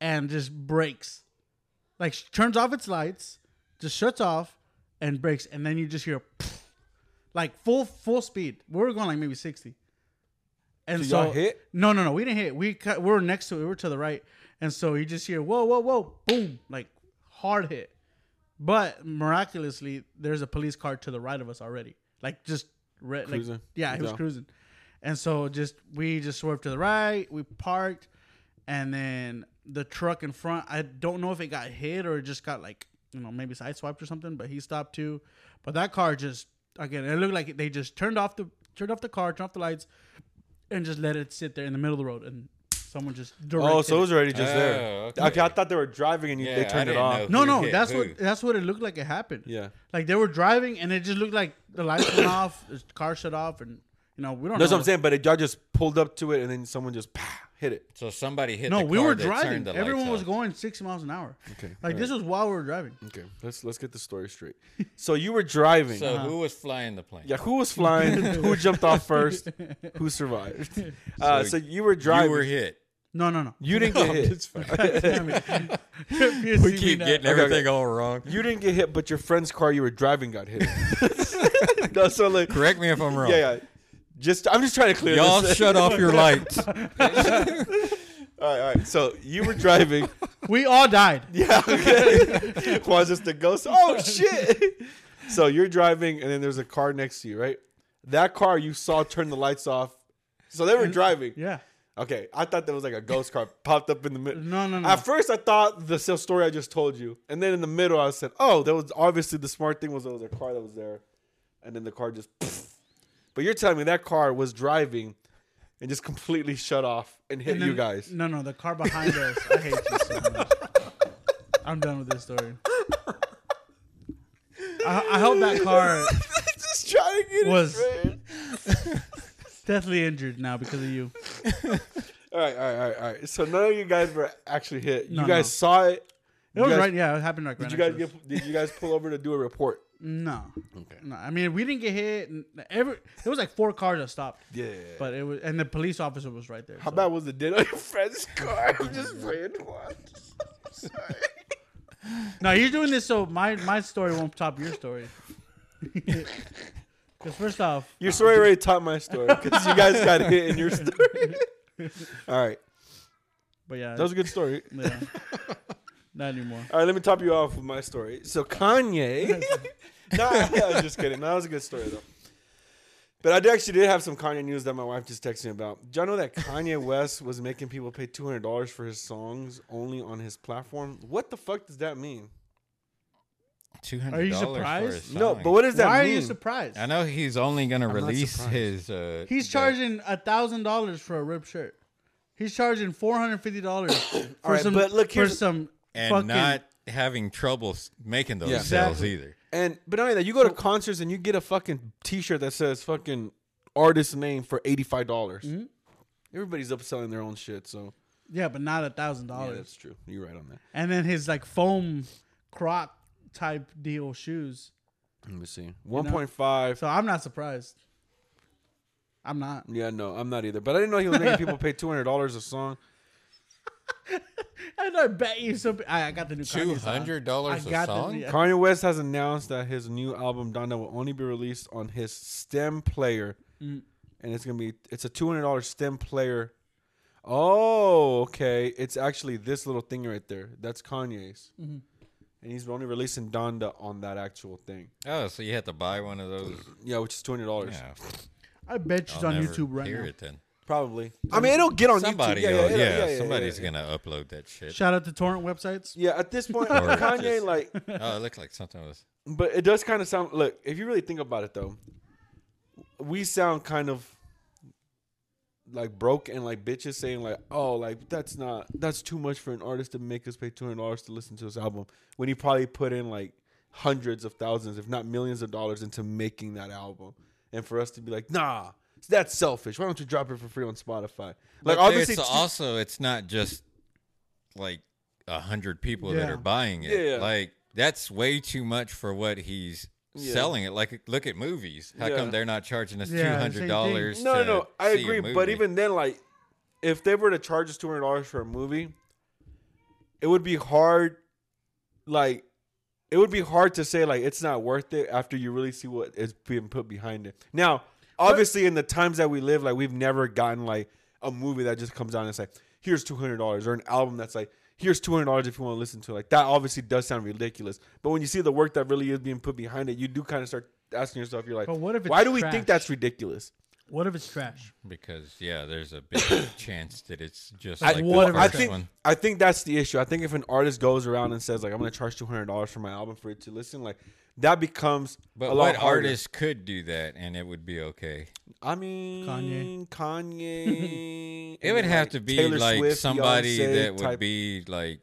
Speaker 2: and just breaks, like turns off its lights, just shuts off and breaks, and then you just hear like full full speed. We were going like maybe sixty. And
Speaker 1: So
Speaker 2: so,
Speaker 1: hit?
Speaker 2: No, no, no. We didn't hit. We cut, we were next to it. We were to the right, and so you just hear whoa, whoa, whoa, boom, like hard hit. But miraculously, there's a police car to the right of us already, like just re- like
Speaker 1: Cruising?
Speaker 2: yeah, he was cruising, and so just we just swerved to the right. We parked, and then the truck in front. I don't know if it got hit or it just got like you know maybe sideswiped or something, but he stopped too. But that car just again, it looked like they just turned off the turned off the car, turned off the lights, and just let it sit there in the middle of the road, and someone just
Speaker 1: Oh, so it was already just
Speaker 3: Oh,
Speaker 1: there.
Speaker 3: okay.
Speaker 1: Okay. I thought they were driving and you,
Speaker 3: Yeah,
Speaker 1: they
Speaker 3: I
Speaker 1: turned it
Speaker 3: didn't
Speaker 1: off.
Speaker 3: know.
Speaker 2: No, no,
Speaker 3: hit
Speaker 2: that's
Speaker 3: who?
Speaker 2: what that's what it looked like it happened.
Speaker 1: Yeah.
Speaker 2: Like they were driving and it just looked like the lights went off, the car shut off, and you know we don't.
Speaker 1: That's
Speaker 2: know.
Speaker 1: what I'm saying. But it, y'all just pulled up to it and then someone just pah, hit it.
Speaker 3: So somebody hit.
Speaker 2: No,
Speaker 3: the
Speaker 2: we
Speaker 3: car
Speaker 2: were
Speaker 3: that
Speaker 2: driving.
Speaker 3: turned the
Speaker 2: Everyone was
Speaker 3: off.
Speaker 2: going 60 miles an hour.
Speaker 1: Okay.
Speaker 2: Like this was while we were driving.
Speaker 1: Okay. Let's let's get the story straight. So you were driving.
Speaker 3: So who was flying the plane?
Speaker 1: yeah. Who was flying? who jumped off first? Who survived? Uh, so,
Speaker 3: So
Speaker 1: you were driving.
Speaker 3: You were hit.
Speaker 2: No, no, no.
Speaker 1: You didn't get hit.
Speaker 3: It's fine. We keep getting
Speaker 1: Okay,
Speaker 3: everything
Speaker 1: okay.
Speaker 3: all wrong.
Speaker 1: You didn't get hit, but your friend's car you were driving got hit. no, so like,
Speaker 3: Correct me if I'm wrong.
Speaker 1: yeah, yeah. Just I'm just trying to clear
Speaker 3: Y'all
Speaker 1: this.
Speaker 3: shut off your lights.
Speaker 1: all right, all right. So you were driving.
Speaker 2: We all died.
Speaker 1: Yeah. Okay. Was this the ghost? Oh shit. So you're driving, and then there's a car next to you, right? That car you saw turn the lights off. So they were driving.
Speaker 2: Yeah.
Speaker 1: Okay, I thought that was like a ghost car popped up in the middle.
Speaker 2: No, no, no.
Speaker 1: At first, I thought the same story I just told you, and then in the middle, I said, "Oh, that was obviously the smart thing was there was a car that was there, and then the car just." But you're telling me that car was driving, and just completely shut off and hit
Speaker 2: And
Speaker 1: you guys.
Speaker 2: No, no, the car behind us. I hate you so much. I'm done with this story. I, I hope that car
Speaker 1: just trying to get
Speaker 2: Was-
Speaker 1: it straight.
Speaker 2: deathly injured now because of you.
Speaker 1: All right, all right, all right, all right. So none of you guys were actually hit.
Speaker 2: No,
Speaker 1: you guys
Speaker 2: no.
Speaker 1: saw it.
Speaker 2: It
Speaker 1: You
Speaker 2: was
Speaker 1: guys-
Speaker 2: right. Yeah, it happened like
Speaker 1: Did
Speaker 2: right
Speaker 1: you guys
Speaker 2: next to us.
Speaker 1: get? Did you guys pull over to do a report?
Speaker 2: No.
Speaker 1: Okay.
Speaker 2: No, I mean we didn't get hit. Every it was like four cars that stopped,
Speaker 1: Yeah.
Speaker 2: but it was and the police officer was right there.
Speaker 1: How
Speaker 2: so.
Speaker 1: bad was the dent on your friend's car? I'm just playing one. Sorry.
Speaker 2: No, you're doing this so my my story won't top your story. Because first off,
Speaker 1: Your story already topped my story because you guys got hit in your story. All right,
Speaker 2: but yeah,
Speaker 1: that was a good story.
Speaker 2: yeah, not anymore.
Speaker 1: All right, let me top you off with my story. So Kanye, nah, I was just kidding. That was a good story though. But I did- actually did have some Kanye news that my wife just texted me about. Did y'all know that Kanye West was making people pay two hundred dollars for his songs only on his platform? What the fuck does that mean?
Speaker 3: Two
Speaker 2: Are you
Speaker 3: dollars for a
Speaker 2: surprised?
Speaker 1: No, but what does that
Speaker 2: Why are you surprised?
Speaker 3: I know he's only gonna
Speaker 1: not
Speaker 3: release
Speaker 1: surprised.
Speaker 3: his. Uh,
Speaker 2: He's
Speaker 3: the-
Speaker 2: charging a thousand dollars for a ripped shirt. He's charging four hundred fifty dollars for
Speaker 1: All right,
Speaker 2: some.
Speaker 1: but look,
Speaker 2: for
Speaker 1: here's-
Speaker 2: some
Speaker 3: and
Speaker 2: fucking.
Speaker 3: not having trouble making those
Speaker 1: Yeah.
Speaker 3: sales
Speaker 2: Exactly.
Speaker 3: either.
Speaker 1: And but not only that, you go to concerts and you get a fucking T-shirt that says fucking artist name for eighty five dollars.
Speaker 2: Mm-hmm.
Speaker 1: Everybody's upselling their own shit, so
Speaker 2: yeah, but not a thousand dollars.
Speaker 1: that's true. You're right on that.
Speaker 2: And then his like foam crop type deal shoes.
Speaker 1: Let me see, one point five.
Speaker 2: So I'm not surprised. I'm not.
Speaker 1: Yeah, no, I'm not either. But I didn't know he was making people pay two hundred dollars a song.
Speaker 2: And I bet you some. I, I got the new Kanye
Speaker 3: Two
Speaker 2: song.
Speaker 3: hundred dollars
Speaker 2: I
Speaker 3: a
Speaker 2: got the-
Speaker 3: song.
Speaker 1: Kanye West has announced that his new album Donda will only be released on his STEM player,
Speaker 2: Mm.
Speaker 1: and it's gonna be it's a two hundred dollars STEM player. Oh, okay. It's actually this little thing right there. That's Kanye's,
Speaker 2: Mm-hmm.
Speaker 1: and he's only releasing Donda on that actual thing.
Speaker 3: Oh, so you had to buy one of those.
Speaker 1: Yeah, which is two hundred dollars.
Speaker 3: Yeah,
Speaker 2: I bet she's
Speaker 3: I'll
Speaker 2: on YouTube right
Speaker 3: hear
Speaker 2: now.
Speaker 3: it then.
Speaker 1: Probably. I mean, it'll get on
Speaker 3: Somebody,
Speaker 1: YouTube.
Speaker 3: yeah,
Speaker 1: it'll-
Speaker 3: yeah,
Speaker 1: yeah,
Speaker 3: somebody's
Speaker 1: yeah.
Speaker 3: gonna upload that shit.
Speaker 2: Shout out to torrent websites.
Speaker 1: Yeah, at this point,
Speaker 3: Or
Speaker 1: Kanye
Speaker 3: just-
Speaker 1: like,
Speaker 3: oh, it looked like something was.
Speaker 1: but it does kind of sound. Look, if you really think about it, though, we sound kind of like broke and like bitches saying like, "Oh, like that's not that's too much for an artist to make us pay two hundred dollars to listen to his album." When he probably put in like hundreds of thousands, if not millions of dollars into making that album, and for us to be like, "Nah, That's selfish. Why don't you drop it for free on Spotify?
Speaker 3: Like
Speaker 1: Like obviously,
Speaker 3: it's
Speaker 1: it's-
Speaker 3: also it's not just like a hundred people that are buying it.
Speaker 1: Yeah, yeah.
Speaker 3: Like that's way too much for what he's
Speaker 1: Yeah.
Speaker 3: selling it. Like look at movies. How
Speaker 1: Yeah.
Speaker 3: come they're not charging us two
Speaker 2: Yeah,
Speaker 3: hundred
Speaker 2: same
Speaker 3: dollars?
Speaker 1: no, no, no. I agree, but even then, like, if they were to charge us two hundred dollars for a movie, it would be hard. Like, it would be hard to say like it's not worth it after you really see what is being put behind it. Now, obviously, in the times that we live, like we've never gotten like a movie that just comes out and it's like, here's two hundred dollars, or an album that's like, here's two hundred dollars if you want to listen to. it. Like that, obviously, does sound ridiculous. But when you see the work that really is being put behind it, you do kind of start asking yourself, you're like,
Speaker 2: But what if it's
Speaker 1: why do we
Speaker 2: trash?
Speaker 1: think that's ridiculous?
Speaker 2: What if it's trash?
Speaker 3: because yeah, there's a big chance that it's just
Speaker 1: I,
Speaker 3: like
Speaker 2: what
Speaker 3: the
Speaker 2: if
Speaker 1: I think
Speaker 3: one.
Speaker 1: I think that's the issue. I think if an artist goes around and says like I'm gonna charge two hundred dollars for my album for it to listen, like that becomes
Speaker 3: But
Speaker 1: a lot
Speaker 3: what
Speaker 1: harder.
Speaker 3: artist could do that and it would be okay?
Speaker 1: I mean,
Speaker 2: Kanye.
Speaker 1: Kanye.
Speaker 3: It would
Speaker 1: and,
Speaker 3: have to be
Speaker 1: Taylor
Speaker 3: like
Speaker 1: Swift,
Speaker 3: somebody
Speaker 1: Beyonce
Speaker 3: that would
Speaker 1: type-
Speaker 3: be like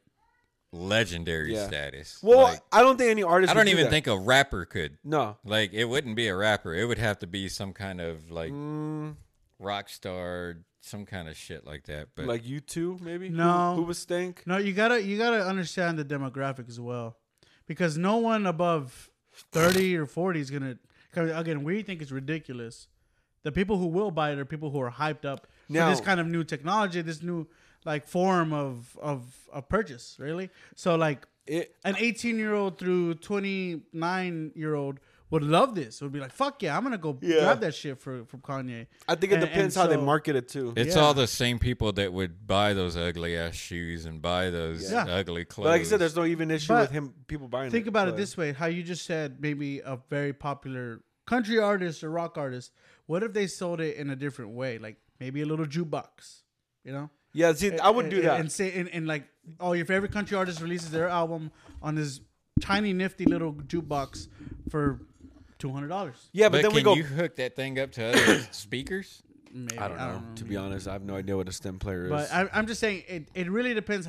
Speaker 3: legendary
Speaker 1: Yeah.
Speaker 3: status.
Speaker 1: Well,
Speaker 3: Like,
Speaker 1: I don't think any artist.
Speaker 3: I don't
Speaker 1: do
Speaker 3: even
Speaker 1: that.
Speaker 3: think a rapper could.
Speaker 1: No.
Speaker 3: Like it wouldn't be a rapper. It would have to be some kind of like
Speaker 1: Mm,
Speaker 3: rock star, some kind of shit like that. But
Speaker 1: like you two, maybe.
Speaker 2: No.
Speaker 1: Who, was Stank?
Speaker 2: No, you gotta you gotta understand the demographic as well, because no one above thirty or forty is gonna. Cause again, we think it's ridiculous. The people who will buy it are people who are hyped up
Speaker 1: Now-
Speaker 2: for this kind of new technology, this new like form of of of purchase. Really, so like
Speaker 1: It.
Speaker 2: an eighteen year old through twenty nine year old would love this. Would be like, fuck yeah, I'm gonna go
Speaker 1: Yeah.
Speaker 2: grab that shit for from Kanye.
Speaker 1: I think it
Speaker 2: And-
Speaker 1: depends
Speaker 2: and
Speaker 1: how they market it too.
Speaker 3: it's
Speaker 2: Yeah.
Speaker 3: all the same people that would buy those ugly ass shoes and buy those
Speaker 2: Yeah.
Speaker 3: ugly clothes.
Speaker 1: but like I said, there's no even issue
Speaker 2: But
Speaker 1: with him people buying.
Speaker 2: Think
Speaker 1: it,
Speaker 2: about it this way: how you just said maybe a very popular country artist or rock artist. What if they sold it in a different way, like maybe a little jukebox? You know,
Speaker 1: Yeah, see, I would
Speaker 2: And-
Speaker 1: do that.
Speaker 2: and say and, and like, oh, your favorite country artist releases their album on this tiny nifty little jukebox for two hundred dollars.
Speaker 1: yeah, but,
Speaker 3: but
Speaker 1: then
Speaker 3: can
Speaker 1: we go.
Speaker 3: you hook that thing up to other speakers?
Speaker 2: Maybe
Speaker 1: I don't know. To be honest, I have no idea what a stem player is.
Speaker 2: But I, I'm just saying it, it really depends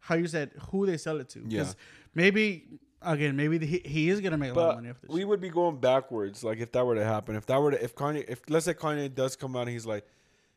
Speaker 2: how you said who they sell it to. 'Cause
Speaker 1: Yeah.
Speaker 2: Maybe again, maybe the, he, he is gonna make a lot of money off this.
Speaker 1: we would be going backwards. Like if that were to happen, if that were to, if Kanye, if let's say Kanye does come out and he's like,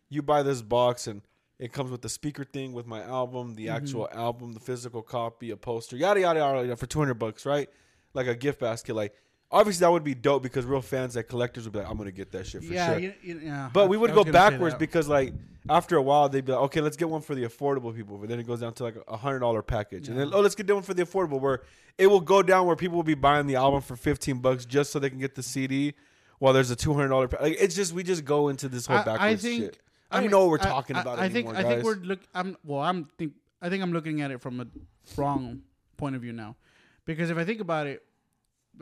Speaker 1: you buy this box and it comes with the speaker thing with my album, the mm-hmm. actual album, the physical copy, a poster, yada yada yada, for two hundred bucks, right? Like a gift basket. Like obviously that would be dope because real fans, like collectors, would be like, I'm gonna get that shit for
Speaker 2: yeah,
Speaker 1: sure.
Speaker 2: you, you, yeah.
Speaker 1: But we would go
Speaker 2: was gonna say
Speaker 1: backwards because like after a while they'd be like, okay, let's get one for the affordable people. But then it goes down to like a hundred dollar package, and then oh, let's get one for the affordable where it will go down where people will be buying the album for fifteen bucks just so they can get the CD, while there's a two hundred dollar. Like it's just we just go into this whole
Speaker 2: I- I think-
Speaker 1: shit. I don't
Speaker 2: mean,
Speaker 1: know what we're
Speaker 2: I-
Speaker 1: talking
Speaker 2: I,
Speaker 1: about
Speaker 2: I
Speaker 1: anymore,
Speaker 2: think I think we're look. I'm well. I'm think. I think I'm looking at it from a wrong point of view now, because if I think about it,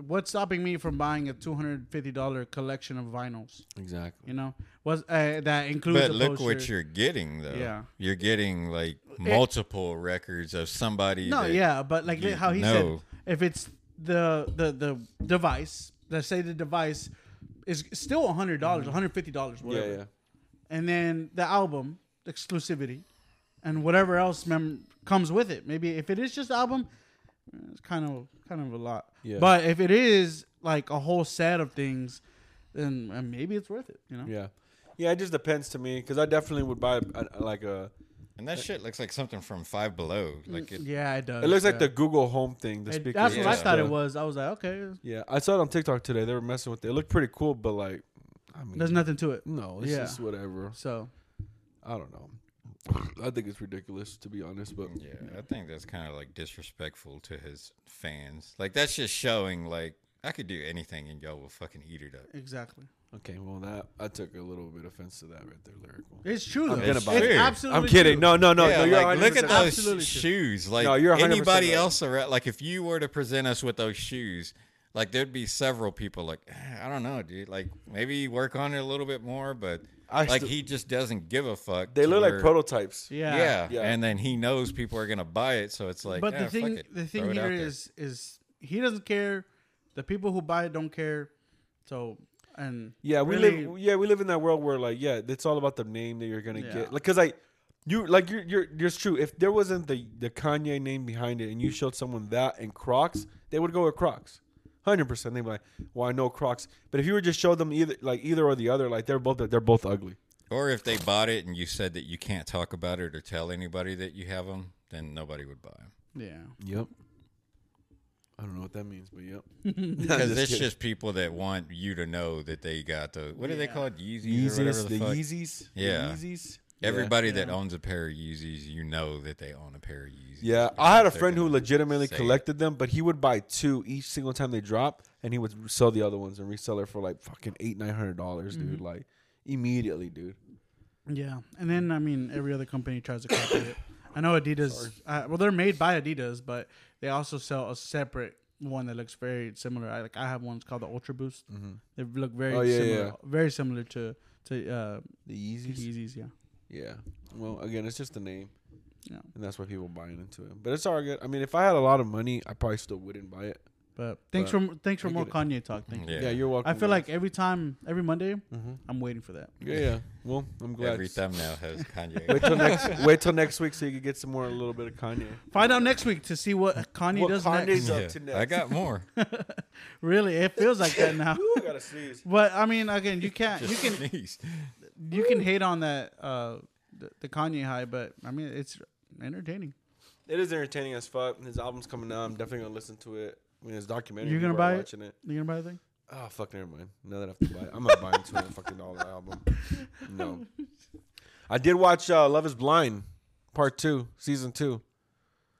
Speaker 2: what's stopping me from buying a two hundred fifty dollar collection of vinyls?
Speaker 1: exactly.
Speaker 2: You know, was uh, that includes?
Speaker 3: But
Speaker 2: a
Speaker 3: look what you're getting though.
Speaker 2: Yeah.
Speaker 3: You're getting like multiple records of somebody.
Speaker 2: No,
Speaker 3: that
Speaker 2: yeah, but like
Speaker 3: you
Speaker 2: how he
Speaker 3: know.
Speaker 2: said, if it's the the the device, let's say the device is still a hundred dollars, one hundred fifty dollars,
Speaker 1: Mm-hmm. Yeah,
Speaker 2: whatever.
Speaker 1: yeah.
Speaker 2: And then the album exclusivity and whatever else mem- comes with it maybe if it is just album it's kind of kind of a lot
Speaker 1: Yeah.
Speaker 2: but if it is like a whole set of things then uh, maybe it's worth it you know
Speaker 1: Yeah, yeah. It just depends to me because I definitely would buy a, a- like a.
Speaker 3: And that shit looks like something from Five Below. Like it,
Speaker 2: yeah it does
Speaker 1: It looks like the Google Home thing. The
Speaker 2: It-
Speaker 1: speaker.
Speaker 2: that's what i thought it was i was like okay
Speaker 1: Yeah, I saw it on TikTok today. They were messing with it. It looked pretty cool, but like, I mean,
Speaker 2: there's nothing to it
Speaker 1: No, it's
Speaker 2: Yeah.
Speaker 1: just whatever.
Speaker 2: so
Speaker 1: I don't know. I think it's ridiculous to be honest, but
Speaker 3: yeah, I think that's kind of like disrespectful to his fans. Like that's just showing like I could do anything and y'all will fucking eat it up.
Speaker 2: exactly
Speaker 1: okay. Well, that I took a little bit offense to that right there, lyrical.
Speaker 2: it's true
Speaker 1: I'm gonna
Speaker 2: it's
Speaker 1: buy it.
Speaker 2: absolutely
Speaker 1: I'm kidding.
Speaker 2: true.
Speaker 1: No, no, no,
Speaker 3: yeah,
Speaker 1: no. You're
Speaker 3: like, look at those
Speaker 2: Absolutely true.
Speaker 3: shoes. Like
Speaker 1: No, you're
Speaker 3: anybody
Speaker 1: right.
Speaker 3: else around. Like if you were to present us with those shoes, like there'd be several people. Like "Eh, I don't know, dude. Like maybe work on it a little bit more, but
Speaker 1: I
Speaker 3: like
Speaker 1: still-
Speaker 3: he just doesn't give a fuck.
Speaker 1: They
Speaker 3: to
Speaker 1: look like prototypes.
Speaker 2: yeah
Speaker 3: Yeah.
Speaker 1: Yeah.
Speaker 3: and then he knows people are gonna buy it, so it's like.
Speaker 2: but
Speaker 3: "Eh,
Speaker 2: the thing,
Speaker 3: fuck it.
Speaker 2: the thing
Speaker 3: it out
Speaker 2: here is, is he doesn't care. The people who buy it don't care. So and
Speaker 1: Yeah, we live. Yeah, we live in that world where like, yeah, it's all about the name that you're gonna
Speaker 2: Yeah.
Speaker 1: get. Like, cause like, you like you're you're. It's true. If there wasn't the the Kanye name behind it, and you showed someone that and Crocs, they would go with Crocs. Hundred percent. They'd be like, "Well, I know Crocs," but if you were just show them either like either or the other, like they're both they're both ugly.
Speaker 3: Or if they bought it and you said that you can't talk about it or tell anybody that you have them, then nobody would buy them.
Speaker 2: Yeah.
Speaker 1: Yep. I don't know what that means, but yep.
Speaker 3: Because it's
Speaker 1: kidding.
Speaker 3: just people that want you to know that they got the what are they
Speaker 2: Yeah.
Speaker 3: called Yeezys or whatever the,
Speaker 1: the
Speaker 3: fuck.
Speaker 1: Yeezys, the
Speaker 3: Yeah.
Speaker 1: Yeezys.
Speaker 3: Everybody that owns a pair of Yeezys, you know that they own a pair of Yeezys.
Speaker 1: Yeah, I had a friend who legitimately
Speaker 3: say it.
Speaker 1: collected them, but he would buy two each single time they drop, and he would sell the other ones and resell it for like fucking eight nine hundred dollars,
Speaker 3: Mm-hmm.
Speaker 1: dude. Like immediately, dude.
Speaker 2: Yeah, and then I mean, every other company tries to copy it. I know Adidas. Uh, well, they're made by Adidas, but they also sell a separate one that looks very similar. I like I have ones called the Ultra Boost. They look very
Speaker 1: Oh, yeah,
Speaker 2: similar,
Speaker 1: yeah.
Speaker 2: very similar to to uh,
Speaker 1: The Yeezys.
Speaker 2: Yeezys. Yeah,
Speaker 1: Yeah. Well, again, it's just a name,
Speaker 2: yeah.
Speaker 1: and that's why people buying into it. But it's all good. I mean, if I had a lot of money, I probably still wouldn't buy it.
Speaker 2: But thanks
Speaker 1: But
Speaker 2: for thanks for more
Speaker 1: get
Speaker 2: Kanye talk. Thank you.
Speaker 3: Yeah.
Speaker 1: Yeah, you're welcome.
Speaker 2: I feel
Speaker 1: guys.
Speaker 2: like every time, every Monday,
Speaker 1: Mhm.
Speaker 2: I'm waiting for that.
Speaker 1: Yeah, yeah. Well, I'm glad.
Speaker 3: Every thumbnail has Kanye.
Speaker 1: Wait till next. wait till next week so you can get some more a little bit of Kanye.
Speaker 2: Find out next week to see what Kanye
Speaker 1: What
Speaker 2: does
Speaker 1: Kanye's
Speaker 2: next.
Speaker 1: up
Speaker 3: Yeah,
Speaker 1: to next.
Speaker 3: I got more.
Speaker 2: Really, it feels like that now.
Speaker 1: Ooh, I gotta sneeze.
Speaker 2: But I mean, again, you can't you can
Speaker 3: sneeze.
Speaker 2: You can hate on that uh the, the Kanye high, but I mean it's entertaining.
Speaker 1: It is entertaining as fuck. His album's coming out. I'm definitely gonna listen to it. I mean, his documentary.
Speaker 2: You're gonna buy it?
Speaker 1: Watching it.
Speaker 2: You gonna buy the thing?
Speaker 1: Oh fuck, never mind. Now that I have to buy it, I'm not buying two hundred fucking dollar album. No. I did watch uh, Love Is Blind, part two, season two.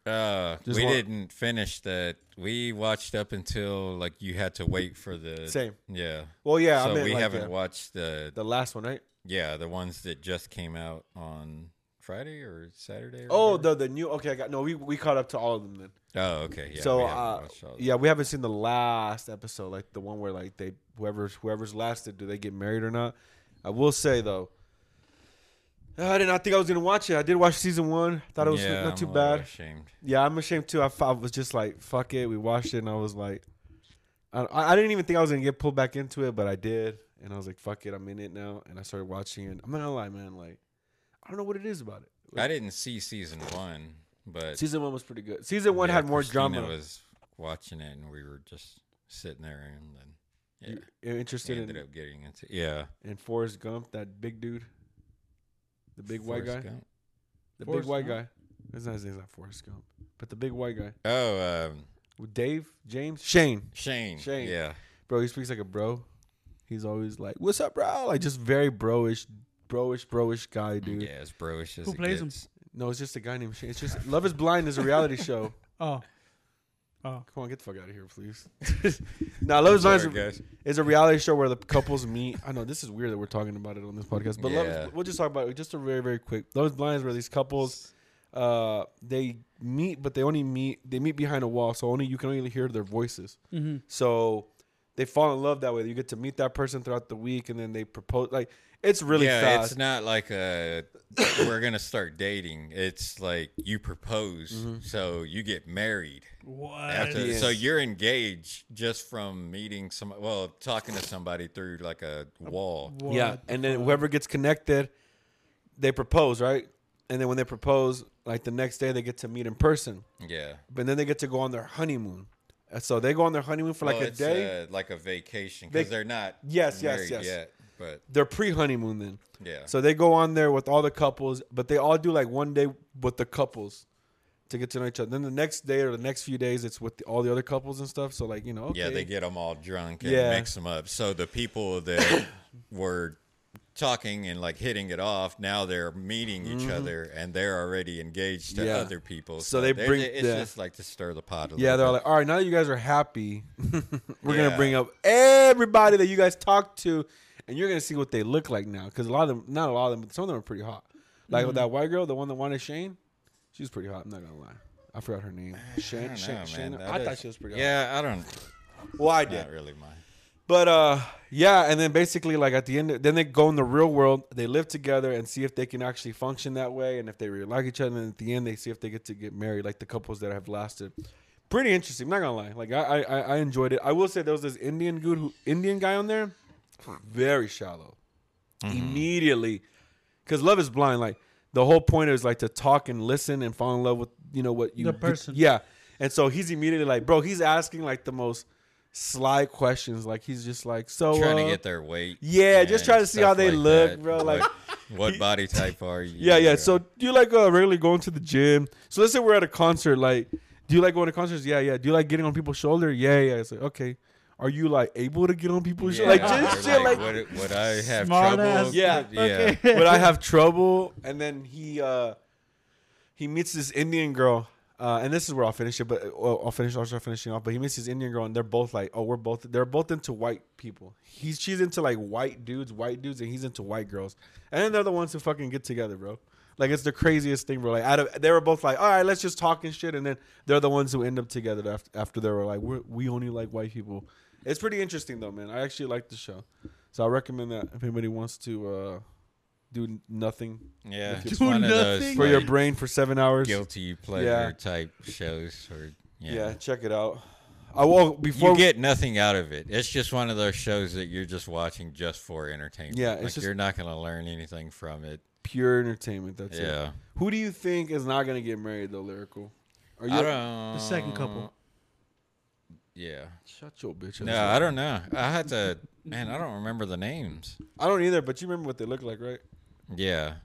Speaker 3: Uh,
Speaker 1: Just
Speaker 3: we
Speaker 1: wa-
Speaker 3: didn't finish that. We watched up until like you had to wait for the
Speaker 1: Same.
Speaker 3: Yeah.
Speaker 1: Well, yeah,
Speaker 3: so
Speaker 1: I meant
Speaker 3: we
Speaker 1: like
Speaker 3: haven't
Speaker 1: the,
Speaker 3: watched the
Speaker 1: the last one, right?
Speaker 3: Yeah the ones that just came out on Friday or Saturday. Or
Speaker 1: Oh,
Speaker 3: whatever.
Speaker 1: the the new. Okay, I got no. We we caught up to all of them then.
Speaker 3: oh okay yeah.
Speaker 1: so
Speaker 3: we
Speaker 1: uh,
Speaker 3: watched all of
Speaker 1: yeah, we haven't seen the last episode, like the one where like they whoever's whoever's lasted, do they get married or not? I will say though, I did not think I was gonna watch it. I did watch season one. Thought it was
Speaker 3: yeah,
Speaker 1: not
Speaker 3: I'm
Speaker 1: too bad.
Speaker 3: Ashamed.
Speaker 1: Yeah, I'm ashamed too. I, I, was just like, fuck it. We watched it, and I was like, I, I didn't even think I was gonna get pulled back into it, but I did, and I was like, fuck it, I'm in it now, and I started watching it. I'm not gonna lie, man. Like, I don't know what it is about it.
Speaker 3: I didn't see season one, but
Speaker 1: Season one was pretty good. Season one
Speaker 3: yeah,
Speaker 1: had more
Speaker 3: Christina
Speaker 1: drama.
Speaker 3: Was watching it and we were just sitting there and then yeah,
Speaker 1: You- You're interested
Speaker 3: ended
Speaker 1: in
Speaker 3: up getting into yeah.
Speaker 1: in Forrest Gump, that big dude, the big white guy,
Speaker 3: Gump.
Speaker 1: the
Speaker 2: Forrest
Speaker 1: big white
Speaker 2: Gump?
Speaker 1: guy. His name's not Forrest Gump, but the big white guy.
Speaker 3: Oh, um,
Speaker 1: Dave, James, Shane.
Speaker 3: Shane.
Speaker 1: Shane.
Speaker 3: Yeah.
Speaker 1: Bro, he speaks like a bro. He's always like, "What's up, bro?" Like just very broish, broish, broish guy, dude.
Speaker 3: Yeah, as broish as
Speaker 2: Who
Speaker 3: it
Speaker 2: plays him?
Speaker 1: No, it's just a guy named Shane. It's just Love Is Blind is a reality show.
Speaker 2: Oh, oh,
Speaker 1: Come on, get the fuck out of here, please. now, Love Is Blind is a, is a reality show where the couples meet. I know this is weird that we're talking about it on this podcast, but Love
Speaker 3: Yeah.
Speaker 1: is, we'll just talk about it just a very, very quick. Love Is Blind is where these couples, uh, they meet, but they only meet. They meet behind a wall, so only you can only hear their voices.
Speaker 2: mm-hmm.
Speaker 1: So they fall in love that way. You get to meet that person throughout the week, and then they propose. Like it's really
Speaker 3: yeah,
Speaker 1: fast.
Speaker 3: it's not like a we're gonna start dating. It's like you propose,
Speaker 1: Mm-hmm.
Speaker 3: so you get married.
Speaker 2: what?
Speaker 3: After,
Speaker 1: Yeah.
Speaker 3: So you're engaged just from meeting some, well, talking to somebody through like a wall.
Speaker 2: What
Speaker 1: yeah,
Speaker 2: the
Speaker 1: and then whoever gets connected, they propose, right? And then when they propose, like the next day, they get to meet in person.
Speaker 3: Yeah,
Speaker 1: But then they get to go on their honeymoon. So they go on their honeymoon for like
Speaker 3: Well,
Speaker 1: a day.
Speaker 3: uh, like a vacation because
Speaker 1: Vac-
Speaker 3: they're not
Speaker 1: Yes, yes, yes.
Speaker 3: yet. But
Speaker 1: They're pre-honeymoon then.
Speaker 3: yeah,
Speaker 1: So they go on there with all the couples, but they all do like one day with the couples to get to know each other. Then the next day or the next few days, it's with the, all the other couples and stuff. So like you know, okay.
Speaker 3: yeah, they get them all drunk and
Speaker 1: Yeah.
Speaker 3: mix them up. So the people that were talking and like hitting it off now they're meeting each other and they're already engaged to
Speaker 1: Mm-hmm. Yeah.
Speaker 3: other people.
Speaker 1: So they
Speaker 3: they're-
Speaker 1: bring-
Speaker 3: it's
Speaker 1: yeah.
Speaker 3: just like to stir the pot. A
Speaker 1: Yeah, they're
Speaker 3: bit.
Speaker 1: like, all right, now that you guys are happy, we're
Speaker 3: Yeah.
Speaker 1: gonna bring up everybody that you guys talked to, and you're gonna see what they look like now. Because a lot of them, not a lot of them, but some of them are pretty hot. Like
Speaker 3: Mm-hmm.
Speaker 1: with that white girl, the one that wanted Shane, she's pretty hot. I'm not gonna lie. I forgot her name. Shane.
Speaker 3: don't
Speaker 1: Shane.
Speaker 3: know,
Speaker 1: Shane. I
Speaker 3: That
Speaker 1: thought she was pretty hot.
Speaker 3: Yeah, I don't.
Speaker 1: Well, I did.
Speaker 3: Not really mine.
Speaker 1: But uh, yeah, and then basically, like at the end, then they go in the real world. They live together and see if they can actually function that way, and if they really like each other. And at the end, they see if they get to get married, like the couples that have lasted. Pretty interesting. I'm not gonna lie. Like I, I, I enjoyed it. I will say there was this Indian dude, who Indian guy on there, very shallow. Immediately, because love is blind. Like the whole point is like to talk and listen and fall in love with you know what you
Speaker 2: The person.
Speaker 1: yeah, and so he's immediately like, bro, he's asking like the most sly questions. Like he's just like so
Speaker 3: trying
Speaker 1: uh,
Speaker 3: to get their weight.
Speaker 1: Yeah, just
Speaker 3: and
Speaker 1: trying to see how they
Speaker 3: like
Speaker 1: look,
Speaker 3: that.
Speaker 1: bro.
Speaker 3: What-
Speaker 1: Like
Speaker 3: what body type are you?
Speaker 1: Yeah, yeah.
Speaker 3: or-
Speaker 1: So do you like uh, regularly going to the gym? So let's say we're at a concert. Like, do you like going to concerts? Yeah, yeah. Do you like getting on people's shoulder? Yeah, yeah. It's like okay. Are you like able to get on people's
Speaker 3: yeah,
Speaker 1: shoulder? Like
Speaker 3: or
Speaker 1: just shit. Like,
Speaker 3: would, would I have trouble?
Speaker 2: ass-
Speaker 1: Yeah.
Speaker 3: yeah.
Speaker 2: Okay.
Speaker 1: would I have trouble? And then he uh he meets this Indian girl. Uh, and this is where I'll finish it, but well, I'll finish. I'll start finishing off. But he meets this Indian girl, and they're both like, "Oh, we're both." They're both into white people. He's she's into like white dudes, white dudes, and he's into white girls. And then they're the ones who fucking get together, bro. Like it's the craziest thing, bro. Like out of they were both like, "All right, let's just talk and shit," and then they're the ones who end up together after after they were like, "We only like white people." It's pretty interesting though, man. I actually like the show, so I recommend that if anybody wants to uh, do nothing
Speaker 3: Yeah,
Speaker 1: Do
Speaker 3: it's one of those
Speaker 2: nothing.
Speaker 1: for your
Speaker 3: like,
Speaker 1: brain for seven hours.
Speaker 3: guilty pleasure
Speaker 1: Yeah.
Speaker 3: type shows. Or
Speaker 1: Yeah.
Speaker 3: yeah.
Speaker 1: check it out. I will before
Speaker 3: you get nothing out of it. It's just one of those shows that you're just watching just for entertainment.
Speaker 1: Yeah, it's
Speaker 3: like
Speaker 1: just-
Speaker 3: you're not going to learn anything from it.
Speaker 1: pure entertainment. That's it.
Speaker 3: yeah,
Speaker 1: Who do you think is not gonna get married though, lyrical? Are you?
Speaker 3: I don't.
Speaker 2: The second couple.
Speaker 3: Yeah.
Speaker 1: Shut your bitch.
Speaker 3: No, I don't know. I had to. Man, I don't remember the names.
Speaker 1: I don't either. But you remember what they look like, right?
Speaker 3: Yeah.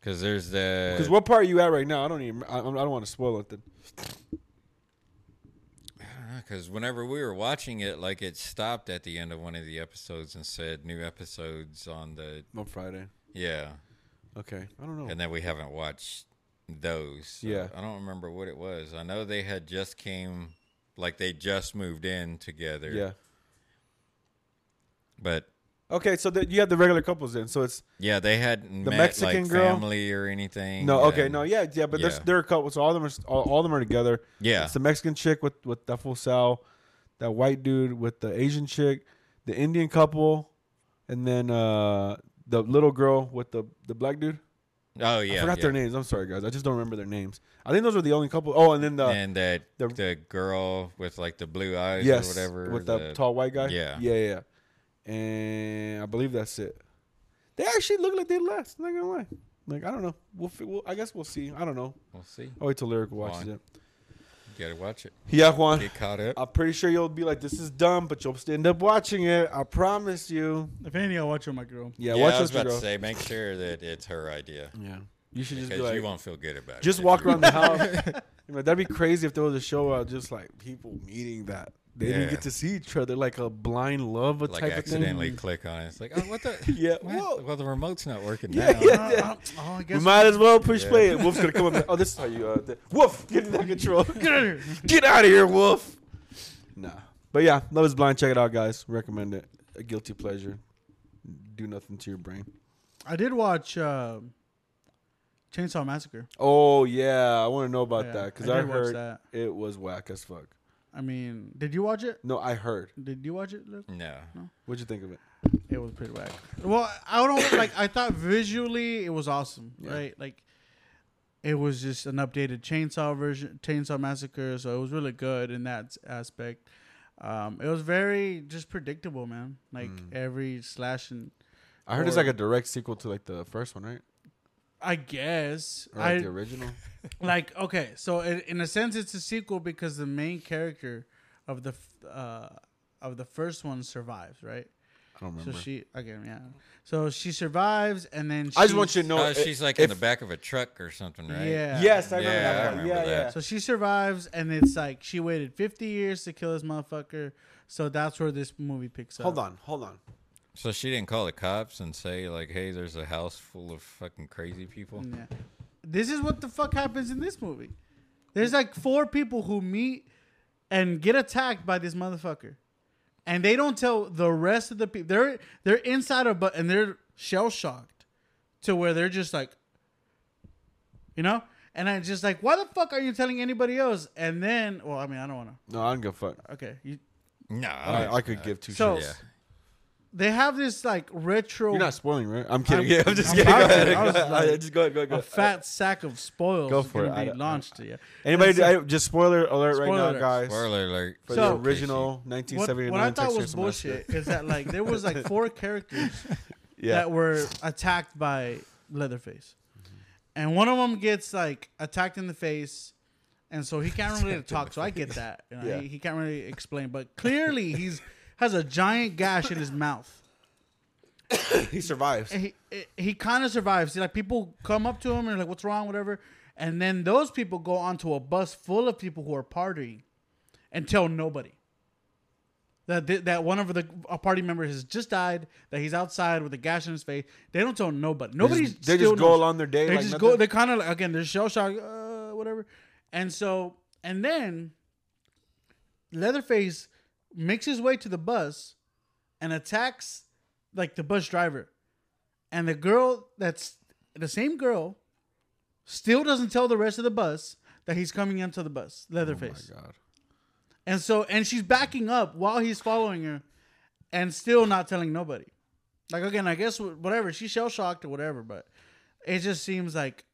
Speaker 3: Because there's the.
Speaker 1: Because what part are you at right now? I don't even. I, I don't want to spoil it. Then.
Speaker 3: Because whenever we were watching it, like it stopped at the end of one of the episodes and said new episodes on the.
Speaker 1: On Friday.
Speaker 3: Yeah.
Speaker 1: Okay. I don't know.
Speaker 3: And then we haven't watched those. So
Speaker 1: Yeah.
Speaker 3: I don't remember what it was. I know they had just came, like they just moved in together.
Speaker 1: yeah.
Speaker 3: But
Speaker 1: Okay, so the, you have the regular couples then. So it's
Speaker 3: yeah, they hadn't
Speaker 1: The
Speaker 3: met
Speaker 1: Mexican
Speaker 3: like
Speaker 1: girl?
Speaker 3: family or anything.
Speaker 1: no. Okay,
Speaker 3: and-
Speaker 1: no. Yeah, yeah. But there's
Speaker 3: Yeah.
Speaker 1: there are a couple. So all of them are all, all of them are together.
Speaker 3: Yeah.
Speaker 1: It's the Mexican chick with with that full Sal, that white dude with the Asian chick, the Indian couple, and then uh the little girl with the the black dude.
Speaker 3: Oh yeah.
Speaker 1: I forgot
Speaker 3: yeah.
Speaker 1: their names. I'm sorry, guys. I just don't remember their names. I think those were the only couple. Oh, and then the
Speaker 3: and that
Speaker 1: the-
Speaker 3: the, girl with like the blue eyes
Speaker 1: yes,
Speaker 3: or whatever.
Speaker 1: with the, tall white guy.
Speaker 3: Yeah.
Speaker 1: yeah, yeah. And I believe that's it. They actually look like they last. Not gonna lie. Like I don't know. We'll, fi- we'll I guess we'll see. I don't know.
Speaker 3: We'll see.
Speaker 1: I'll wait till lyrical watches
Speaker 3: Juan.
Speaker 1: it.
Speaker 3: You gotta watch it.
Speaker 1: Yeah, Juan.
Speaker 3: Get caught up.
Speaker 1: I'm pretty sure you'll be like, "This is dumb," but you'll still end up watching it. I promise you.
Speaker 2: If anything, I'll watch it with my girl.
Speaker 1: Yeah,
Speaker 3: Yeah,
Speaker 1: watch
Speaker 3: I was about
Speaker 1: girl.
Speaker 3: to say, make sure that it's her idea
Speaker 1: Yeah, you should just
Speaker 3: because
Speaker 1: be like,
Speaker 3: you won't feel good about it.
Speaker 1: just walk around the house. That'd be crazy if there was a show about just like people meeting that they didn't get to see each other, like a blind love
Speaker 3: like
Speaker 1: type of
Speaker 3: accidentally
Speaker 1: thing.
Speaker 3: click on it. It's like, oh, what the?
Speaker 1: Yeah,
Speaker 3: What?
Speaker 1: whoa.
Speaker 3: Well, the remote's not working
Speaker 1: Yeah,
Speaker 3: now.
Speaker 1: yeah.
Speaker 2: Uh, uh, oh, I
Speaker 1: We might as well push
Speaker 3: Yeah.
Speaker 1: play. Wolf's gonna come up. Oh, this is how you. Uh, th- Wolf, get in that control.
Speaker 2: Get out of here.
Speaker 1: Get out of here, Wolf. Nah, but yeah, Love is Blind. Check it out, guys. Recommend it. A guilty pleasure. Do nothing to your brain.
Speaker 2: I did watch uh, Chainsaw Massacre.
Speaker 1: Oh yeah, I want to know about
Speaker 2: Yeah,
Speaker 1: that because
Speaker 2: I
Speaker 1: I, heard
Speaker 2: that.
Speaker 1: it was whack as fuck.
Speaker 2: I mean, did you watch it?
Speaker 1: No, I heard.
Speaker 2: Did you watch it? Luke?
Speaker 3: No.
Speaker 1: What'd you think of it?
Speaker 2: It was pretty whack. Well, I don't like. I thought visually it was awesome,
Speaker 1: Yeah.
Speaker 2: right? Like, it was just an updated Chainsaw version, Chainsaw Massacre. So it was really good in that aspect. Um, it was very just predictable, man. Like
Speaker 1: Mm.
Speaker 2: every slash and
Speaker 1: I heard it's like a direct sequel to like the first one, right?
Speaker 2: I guess
Speaker 1: Or like
Speaker 2: I
Speaker 1: the original.
Speaker 2: like okay. So in, in a sense, it's a sequel because the main character of the uh, of the first one survives, right?
Speaker 1: I don't remember.
Speaker 2: So she again, yeah. So she survives, and then she,
Speaker 1: I just want you to know. i-
Speaker 3: she's like
Speaker 1: if-
Speaker 3: in the back of a truck or something, right?
Speaker 2: Yeah.
Speaker 1: Yes, I remember
Speaker 3: Yeah,
Speaker 1: that. one.
Speaker 3: remember
Speaker 1: yeah,
Speaker 3: that.
Speaker 1: yeah.
Speaker 2: So she survives, and it's like she waited 50 years to kill this motherfucker. So that's where this movie picks up.
Speaker 1: Hold on, hold on.
Speaker 3: So she didn't call the cops and say like, "Hey, there's a house full of fucking crazy people."
Speaker 2: Yeah. This is what the fuck happens in this movie. There's like four people who meet and get attacked by this motherfucker, and they don't tell the rest of the people. They're they're inside a but and they're shell shocked to where they're just like, you know. And I'm just like, why the fuck are you telling anybody else? And then, well, I mean, I don't want to.
Speaker 1: No, I don't give a fuck.
Speaker 2: Okay, you,
Speaker 3: No,
Speaker 1: I, I could give two
Speaker 2: So-
Speaker 1: shits.
Speaker 3: Yeah.
Speaker 2: they have this like retro.
Speaker 1: You're not spoiling, right? I'm kidding.
Speaker 2: I'm-
Speaker 1: yeah, I'm just
Speaker 2: I'm
Speaker 1: kidding. Go ahead.
Speaker 2: I was
Speaker 1: Go ahead.
Speaker 2: like-
Speaker 1: just go ahead. Go ahead. Go
Speaker 2: a
Speaker 1: ahead.
Speaker 2: fat sack of spoils
Speaker 1: Go for
Speaker 2: gonna
Speaker 1: it.
Speaker 2: be
Speaker 1: I- I-
Speaker 2: launched to you.
Speaker 1: Anybody?
Speaker 2: And so-
Speaker 1: I, just spoiler alert right now,
Speaker 2: alert.
Speaker 1: guys.
Speaker 3: Spoiler alert.
Speaker 1: For
Speaker 2: So-
Speaker 1: the original
Speaker 2: What,
Speaker 1: 1979
Speaker 2: what I thought was bullshit is that like there was like four characters
Speaker 1: Yeah.
Speaker 2: that were attacked by Leatherface, and one of them gets like attacked in the face, and so he can't really talk. So I get that. You know,
Speaker 1: Yeah.
Speaker 2: he, he can't really explain, but clearly he's has a giant gash in his mouth.
Speaker 1: he survives.
Speaker 2: And he he kind of survives. See, like people come up to him and like, "What's wrong?" Whatever, and then those people go onto a bus full of people who are partying, and tell nobody. That th- that one of the a party members has just died. That he's outside with a gash in his face. They don't tell nobody.
Speaker 1: They
Speaker 2: Nobody.
Speaker 1: just, they just go along their day.
Speaker 2: They
Speaker 1: like
Speaker 2: just
Speaker 1: nothing?
Speaker 2: go. They kind of like, again. They're shell shocked. Uh, whatever. And so and then Leatherface makes his way to the bus and attacks like the bus driver. And the girl that's the same girl still doesn't tell the rest of the bus that he's coming into the bus, Leatherface.
Speaker 1: Oh my god.
Speaker 2: And so and she's backing up while he's following her and still not telling nobody. Like again, I guess whatever, she's shell shocked or whatever, but it just seems like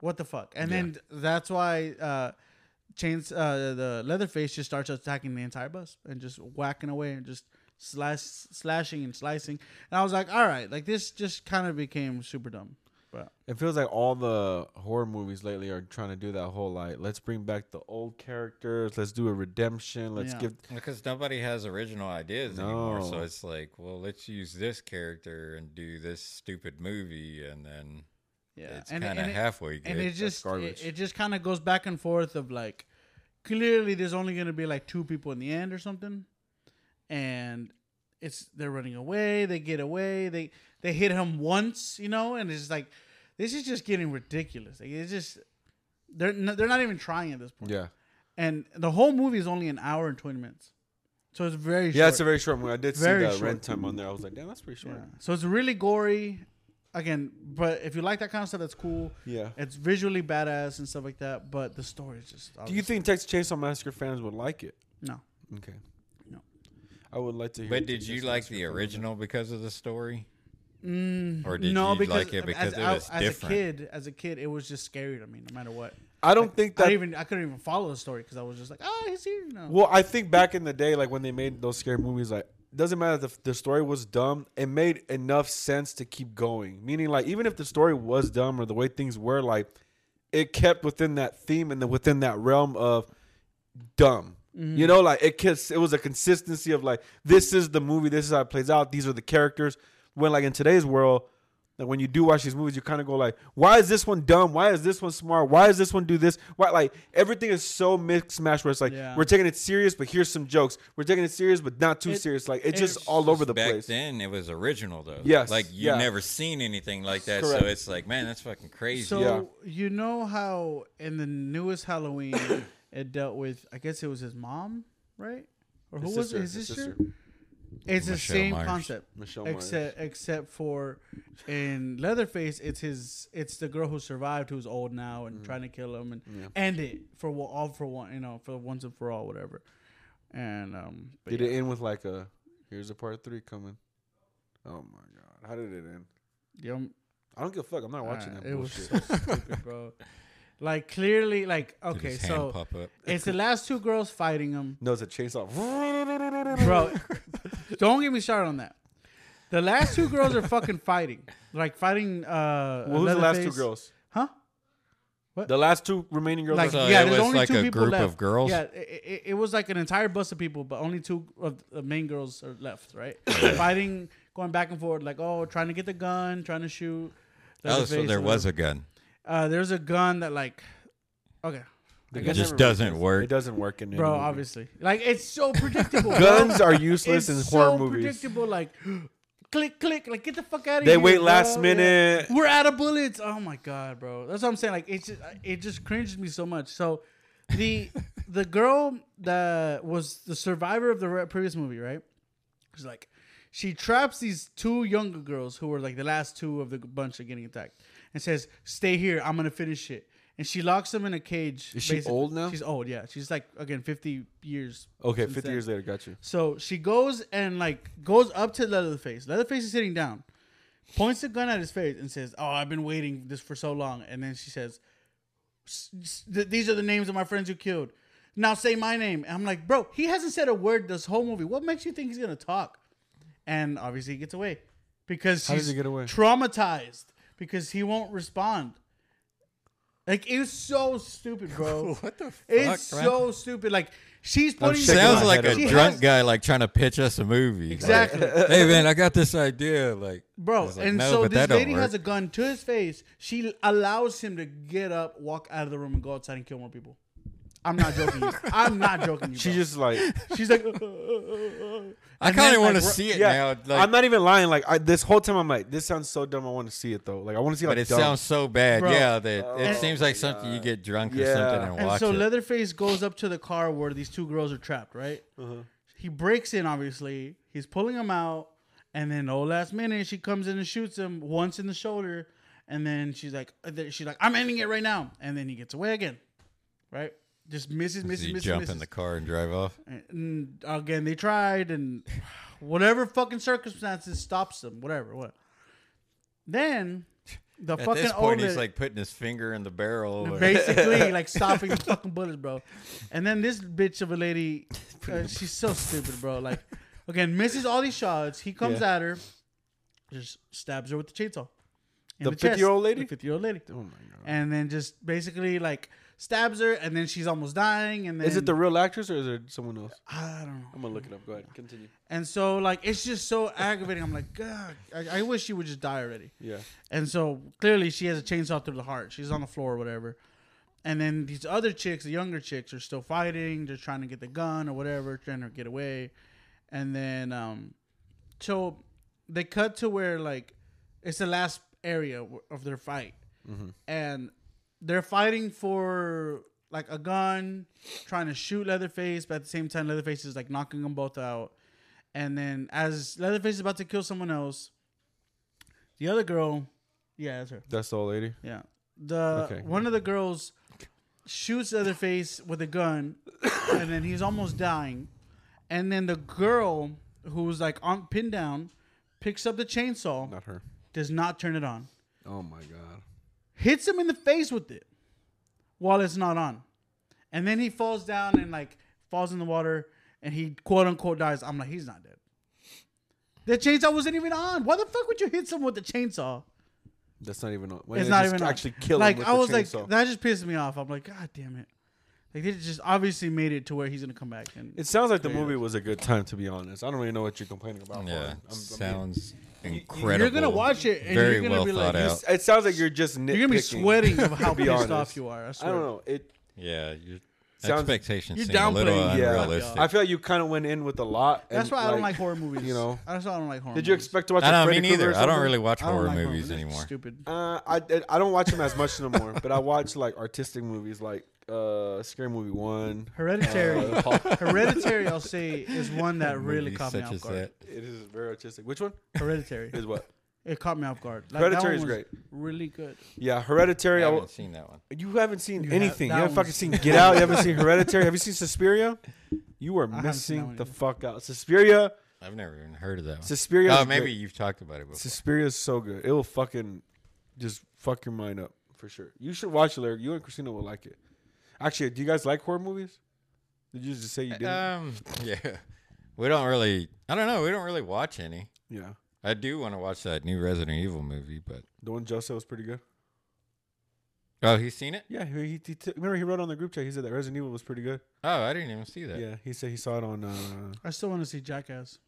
Speaker 2: what the fuck. And then that's why uh Chains uh the Leatherface just starts attacking the entire bus and just whacking away and just slash slashing and slicing. And I was like, all right, like this just kind of became super dumb. But
Speaker 1: It feels like all the horror movies lately are trying to do that whole like, let's bring back the old characters, let's do a redemption, let's
Speaker 2: Yeah.
Speaker 1: give.
Speaker 3: Because nobody has original ideas anymore, so it's like, well, let's use this character and do this stupid movie, and then
Speaker 2: yeah,
Speaker 3: it's kind of halfway good.
Speaker 2: and it just it, it just kind of goes back and forth of like clearly there's only going to be like two people in the end or something and it's they're running away they get away they they hit him once you know and it's like this is just getting ridiculous like it's just they're they're not even trying at this point
Speaker 1: Yeah.
Speaker 2: and the whole movie is only an hour and 20 minutes so it's very short.
Speaker 1: Yeah,
Speaker 2: short.
Speaker 1: it's a very short movie. I did
Speaker 2: Very
Speaker 1: see the
Speaker 2: short.
Speaker 1: rent time on there. I was like, damn, that's pretty short.
Speaker 2: yeah. so it's really gory again but if you like that kind of stuff that's cool
Speaker 1: Yeah.
Speaker 2: it's visually badass and stuff like that, but the story is just.
Speaker 1: Do you
Speaker 2: obviously-
Speaker 1: think Texas Chainsaw Massacre fans would like it?
Speaker 2: No.
Speaker 1: Okay.
Speaker 2: No.
Speaker 1: I would like to hear.
Speaker 3: but did you
Speaker 1: Texas
Speaker 3: like the
Speaker 1: fans.
Speaker 3: original because of the story?
Speaker 2: Mm,
Speaker 3: Or did
Speaker 2: no,
Speaker 3: you
Speaker 2: because
Speaker 3: like it because
Speaker 2: as,
Speaker 3: it
Speaker 2: I-
Speaker 3: was
Speaker 2: as
Speaker 3: different?
Speaker 2: a kid, as a kid, it was just scary to me, no matter what.
Speaker 1: I don't think
Speaker 2: I
Speaker 1: that.
Speaker 2: even I couldn't even follow the story because I was just like, oh, he's here. No.
Speaker 1: Well, I think back in the day, like when they made those scary movies, like doesn't matter if the, story was dumb. It made enough sense to keep going. Meaning, like even if the story was dumb or the way things were, like it kept within that theme and the, within that realm of dumb.
Speaker 2: Mm-hmm.
Speaker 1: You know, like it kiss, it was a consistency of like this is the movie, this is how it plays out. These are the characters. When like in today's world, like when you do watch these movies, you kind of go like, why is this one dumb? Why is this one smart? Why does this one do this? Why like everything is so mixed smash where it's like
Speaker 2: Yeah.
Speaker 1: we're taking it serious, but here's some jokes. We're taking it serious, but not too
Speaker 2: It-
Speaker 1: serious. Like it's
Speaker 2: it-
Speaker 1: just all over the
Speaker 3: Back
Speaker 1: place.
Speaker 3: then, it was original though.
Speaker 1: Yes,
Speaker 3: like you
Speaker 1: yeah.
Speaker 3: never seen anything like that,
Speaker 1: Correct.
Speaker 3: so it's like, man, that's fucking crazy.
Speaker 2: so
Speaker 1: Yeah.
Speaker 2: you know how in the newest Halloween it dealt with, I guess it was his mom, right? Or who
Speaker 1: His
Speaker 2: was it? His
Speaker 1: his
Speaker 2: sister.
Speaker 1: sister.
Speaker 2: It's the
Speaker 3: Michelle
Speaker 2: same
Speaker 3: Myers.
Speaker 2: concept.
Speaker 1: Michelle Myers.
Speaker 2: except except for in Leatherface, it's his it's the girl who survived who's old now and trying to kill him and
Speaker 1: Mm. Yeah.
Speaker 2: end it for wa- all for one you know for once and for all whatever. And um, but
Speaker 1: Did
Speaker 2: yeah.
Speaker 1: it end with like a here's a part three coming? Oh my god, how did it end?
Speaker 2: Yeah, um,
Speaker 1: I don't give a fuck. I'm not watching
Speaker 2: uh,
Speaker 1: that
Speaker 2: It was
Speaker 1: bullshit.
Speaker 2: so stupid, bro. Like clearly, like
Speaker 3: Did
Speaker 2: okay,
Speaker 3: his hand
Speaker 2: so
Speaker 3: pop up?
Speaker 2: it's the last two girls fighting him,
Speaker 1: no, it's a chainsaw.
Speaker 2: bro. don't get me started on that. The last two girls are fucking fighting, like fighting. Uh,
Speaker 1: Well, who's the last two girls?
Speaker 2: Huh? What?
Speaker 1: The last two remaining girls.
Speaker 2: Like
Speaker 1: are-
Speaker 3: So
Speaker 2: yeah,
Speaker 3: it
Speaker 2: there's
Speaker 3: was
Speaker 2: only
Speaker 3: like
Speaker 2: two
Speaker 3: a
Speaker 2: people
Speaker 3: group
Speaker 2: left.
Speaker 3: of girls?
Speaker 2: Yeah, it, it, it was like an entire bus of people, but only two of the main girls are left. Right, fighting, going back and forth, like oh, trying to get the gun, trying to shoot.
Speaker 3: Oh, so
Speaker 2: Leatherface
Speaker 3: there was a gun.
Speaker 2: Uh, there's a gun that like, okay,
Speaker 1: The
Speaker 2: I
Speaker 1: gun
Speaker 3: just
Speaker 1: never
Speaker 3: doesn't
Speaker 1: works.
Speaker 3: work.
Speaker 1: It doesn't work in any
Speaker 2: bro,
Speaker 1: movie.
Speaker 2: obviously, like it's so predictable.
Speaker 1: Guns are useless
Speaker 2: it's
Speaker 1: in horror
Speaker 2: so
Speaker 1: movies.
Speaker 2: predictable. Like, click, click, like get the fuck out of
Speaker 1: They
Speaker 2: here.
Speaker 1: They wait
Speaker 2: bro.
Speaker 1: last
Speaker 2: Yeah.
Speaker 1: minute.
Speaker 2: We're out of bullets. Oh my god, bro. That's what I'm saying. Like it just it just cringes me so much. So the the girl that was the survivor of the previous movie, right? She's like she traps these two younger girls who were like the last two of the bunch of getting attacked and says, "Stay here. I'm gonna finish it." And she locks him in a cage.
Speaker 1: Is she old now?
Speaker 2: She's old. Yeah, she's like again 50 years.
Speaker 1: Okay, 50
Speaker 2: then.
Speaker 1: years later, got you.
Speaker 2: So she goes and like goes up to Leatherface. Leatherface is sitting down, points the gun at his face and says, "Oh, I've been waiting this for so long." And then she says, "S- s- th- "These are the names of my friends you killed. Now say my name." And I'm like, "Bro, he hasn't said a word this whole movie. What makes you think he's gonna talk?" And obviously he gets away because
Speaker 1: How
Speaker 2: he's
Speaker 1: he get away?
Speaker 2: traumatized because he won't respond. Like it was so stupid, bro.
Speaker 3: what the fuck?
Speaker 2: it's
Speaker 3: man?
Speaker 2: so stupid. Like she's putting.
Speaker 1: shaking
Speaker 3: Sounds
Speaker 1: my
Speaker 3: like a
Speaker 2: She
Speaker 3: drunk
Speaker 2: has-
Speaker 3: guy like trying to pitch us a movie. Like,
Speaker 2: Exactly.
Speaker 3: hey man, I got this idea. Like,
Speaker 2: Bro,
Speaker 3: like,
Speaker 2: and
Speaker 3: no,
Speaker 2: so this lady
Speaker 3: work.
Speaker 2: has a gun to his face. She allows him to get up, walk out of the room, and go outside and kill more people. I'm not joking. you. I'm not joking. You,
Speaker 1: She
Speaker 2: bro.
Speaker 1: just like,
Speaker 2: she's like.
Speaker 3: I
Speaker 2: And
Speaker 3: kind
Speaker 2: then,
Speaker 3: of want to
Speaker 2: like,
Speaker 3: see it
Speaker 1: yeah.
Speaker 3: now. Like,
Speaker 1: I'm not even lying. Like I, this whole time, I'm like, this sounds so dumb. I want to see it though. Like I want to see
Speaker 3: but
Speaker 1: like
Speaker 3: it
Speaker 1: dumb.
Speaker 3: sounds so bad.
Speaker 2: Bro.
Speaker 3: Yeah, that it
Speaker 1: Oh
Speaker 3: seems
Speaker 1: my
Speaker 3: like something you
Speaker 1: God.
Speaker 3: get drunk or
Speaker 1: Yeah.
Speaker 3: something and
Speaker 2: And
Speaker 3: watch
Speaker 2: so
Speaker 3: it.
Speaker 2: Leatherface goes up to the car where these two girls are trapped, right?
Speaker 1: Uh-huh.
Speaker 2: He breaks in, obviously. He's pulling them out. And then, oh, last minute, she comes in and shoots him once in the shoulder. And then she's like, uh, she's like, I'm ending it right now. And then he gets away again, right? Just misses, misses, misses,
Speaker 3: jump
Speaker 2: misses.
Speaker 3: in the car and drive off?
Speaker 2: And again, they tried, and whatever fucking circumstances stops them, whatever, what. Then the
Speaker 3: At
Speaker 2: fucking
Speaker 3: this point, he's like putting his finger in the barrel.
Speaker 2: basically like stopping the fucking bullets, bro. And then this bitch of a lady, uh, she's so stupid, bro. Like, again, misses all these shots. He comes
Speaker 1: Yeah.
Speaker 2: at her, just stabs her with the chainsaw. in
Speaker 1: The 50-year-old lady?
Speaker 2: The fifty-year-old lady,
Speaker 1: Oh my god.
Speaker 2: and then just basically like stabs her, and then she's almost dying. And then
Speaker 1: Is it the real actress or is it someone else?
Speaker 2: I don't know.
Speaker 1: I'm gonna look it up. Go ahead, continue.
Speaker 2: And so like it's just so aggravating. I'm like, God, I, I wish she would just die already.
Speaker 1: Yeah.
Speaker 2: And so clearly she has a chainsaw through the heart. She's on the floor or whatever. And then these other chicks, the younger chicks, are still fighting. They're trying to get the gun or whatever, trying to get away. And then, um, so they cut to where like it's the last area of their fight, and they're fighting for like a gun, trying to shoot Leatherface, but at the same time, Leatherface is like knocking them both out. And then as Leatherface is about to kill someone else, the other girl, yeah, that's her.
Speaker 1: That's the old lady.
Speaker 2: Yeah. The
Speaker 1: Okay.
Speaker 2: one of the girls shoots Leatherface with a gun, and then he's almost dying. And then the girl who's like on pinned down picks up the chainsaw,
Speaker 1: Not her.
Speaker 2: does not turn it on,
Speaker 1: Oh my god.
Speaker 2: Hits him in the face with it while it's not on, and then he falls down and like falls in the water, and he quote unquote dies. I'm like, he's not dead. The chainsaw wasn't even on. Why the fuck would you hit someone with the chainsaw?
Speaker 1: That's not even. on. When
Speaker 2: it's not
Speaker 1: just
Speaker 2: even on.
Speaker 1: actually kill
Speaker 2: like
Speaker 1: him with
Speaker 2: I
Speaker 1: the
Speaker 2: was like that just pissed me off. I'm like, God damn it! Like they just obviously made it to where he's gonna come back and
Speaker 1: It sounds like the movie was a good time, to be honest. I don't really know what you're complaining about.
Speaker 3: Yeah,
Speaker 1: I'm- I'm
Speaker 3: sounds
Speaker 1: you-
Speaker 3: incredible.
Speaker 2: you're gonna watch it and
Speaker 3: Very
Speaker 2: you're gonna
Speaker 3: well
Speaker 2: be like,
Speaker 3: thought
Speaker 2: you
Speaker 3: out.
Speaker 1: It sounds like you're just nitpicking.
Speaker 2: you're gonna be sweating of how
Speaker 1: be
Speaker 2: pissed
Speaker 1: honest.
Speaker 2: off you are. I
Speaker 1: I don't know. It.
Speaker 3: Yeah, your
Speaker 1: Sounds-
Speaker 3: expectations
Speaker 2: You're
Speaker 3: seem a little
Speaker 2: downplaying it.
Speaker 1: Yeah.
Speaker 3: unrealistic.
Speaker 1: I feel like you kind of went in with a lot.
Speaker 2: That's
Speaker 1: and,
Speaker 2: why I don't like horror movies.
Speaker 1: you know.
Speaker 2: that's why I don't like horror.
Speaker 1: Did you
Speaker 2: movies.
Speaker 1: expect to watch?
Speaker 3: I
Speaker 1: a
Speaker 3: don't
Speaker 1: Freddy
Speaker 3: mean
Speaker 1: Krueger
Speaker 3: either.
Speaker 1: or
Speaker 3: I don't
Speaker 1: something?
Speaker 3: really watch
Speaker 2: I don't
Speaker 3: horror
Speaker 2: like
Speaker 3: movies
Speaker 2: They're
Speaker 3: anymore.
Speaker 2: Stupid.
Speaker 1: Uh, I I don't watch them as much no more. But I watch like artistic movies, like uh, Scary Movie One.
Speaker 2: Hereditary.
Speaker 1: Uh, Paul-
Speaker 2: Hereditary, I'll say, is one that really
Speaker 3: Movies
Speaker 2: caught me
Speaker 3: such
Speaker 2: off
Speaker 3: as
Speaker 2: guard.
Speaker 3: that.
Speaker 1: it is very artistic. Which one
Speaker 2: Hereditary.
Speaker 1: is what?
Speaker 2: It caught me off guard. Like,
Speaker 1: Hereditary
Speaker 2: that one
Speaker 1: is great.
Speaker 2: Really good.
Speaker 1: Yeah,
Speaker 3: I
Speaker 1: Hereditary. I
Speaker 3: haven't
Speaker 1: w-
Speaker 3: seen that one.
Speaker 1: you haven't seen
Speaker 2: You have-
Speaker 1: anything.
Speaker 2: that
Speaker 1: you haven't fucking
Speaker 2: one's-
Speaker 1: seen Get Out. You haven't seen Hereditary. Have you seen Suspiria? You are
Speaker 2: haven't seen that
Speaker 1: missing
Speaker 2: one
Speaker 1: the
Speaker 2: either.
Speaker 1: fuck out. Suspiria.
Speaker 3: I've never even heard of that one.
Speaker 1: Suspiria.
Speaker 3: Oh,
Speaker 1: is
Speaker 3: maybe
Speaker 1: great.
Speaker 3: you've talked about it before.
Speaker 1: Suspiria is so good. It will fucking just fuck your mind up for sure. You should watch it, Larry. You and Christina will like it. Actually, do you guys like horror movies? Did you just say you did?
Speaker 3: Um, yeah, we don't really. I don't know. We don't really watch any.
Speaker 1: yeah.
Speaker 3: I do want to watch that new Resident Evil movie, but
Speaker 1: The one Joe said was pretty good.
Speaker 3: oh, he's seen it.
Speaker 1: Yeah, he, he, he t- remember he wrote on the group chat. He said that Resident Evil was pretty good.
Speaker 3: Oh, I didn't even see that.
Speaker 1: Yeah, he said he saw it on. Uh,
Speaker 2: I still want to see Jackass.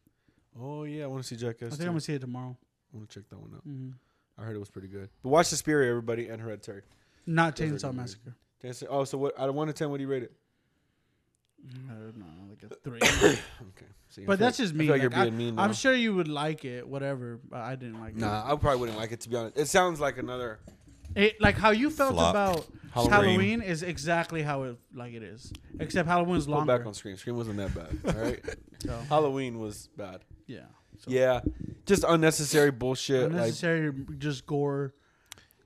Speaker 1: oh yeah, I want to see Jackass.
Speaker 2: I think
Speaker 1: too.
Speaker 2: I'm gonna see it tomorrow.
Speaker 1: I want to check that one out.
Speaker 2: hmm
Speaker 1: I heard it was pretty good. But watch Suspiria, everybody, and Hereditary.
Speaker 2: Not
Speaker 1: Those
Speaker 2: Chainsaw Massacre.
Speaker 1: Did Oh, so what? Out of one to ten, what do you rate it? Mm-hmm.
Speaker 2: I don't know, like a uh, three.
Speaker 1: Okay, See, I
Speaker 2: but that's just me.
Speaker 1: feel like you're
Speaker 2: Like, I,
Speaker 1: mean.
Speaker 2: I'm
Speaker 1: now.
Speaker 2: sure you would like it, whatever. But I didn't like it.
Speaker 1: Nah, I probably wouldn't like it to be honest. It sounds like another.
Speaker 2: it. it. Like how you felt
Speaker 3: Flop.
Speaker 2: about
Speaker 1: Halloween.
Speaker 2: Halloween. is exactly how it like it is, except Halloween's
Speaker 1: Pull
Speaker 2: longer.
Speaker 1: back on Scream. Scream wasn't that bad. All right.
Speaker 2: so,
Speaker 1: Halloween was bad.
Speaker 2: yeah. So,
Speaker 1: Yeah, just unnecessary bullshit. Like
Speaker 2: Unnecessary, just gore.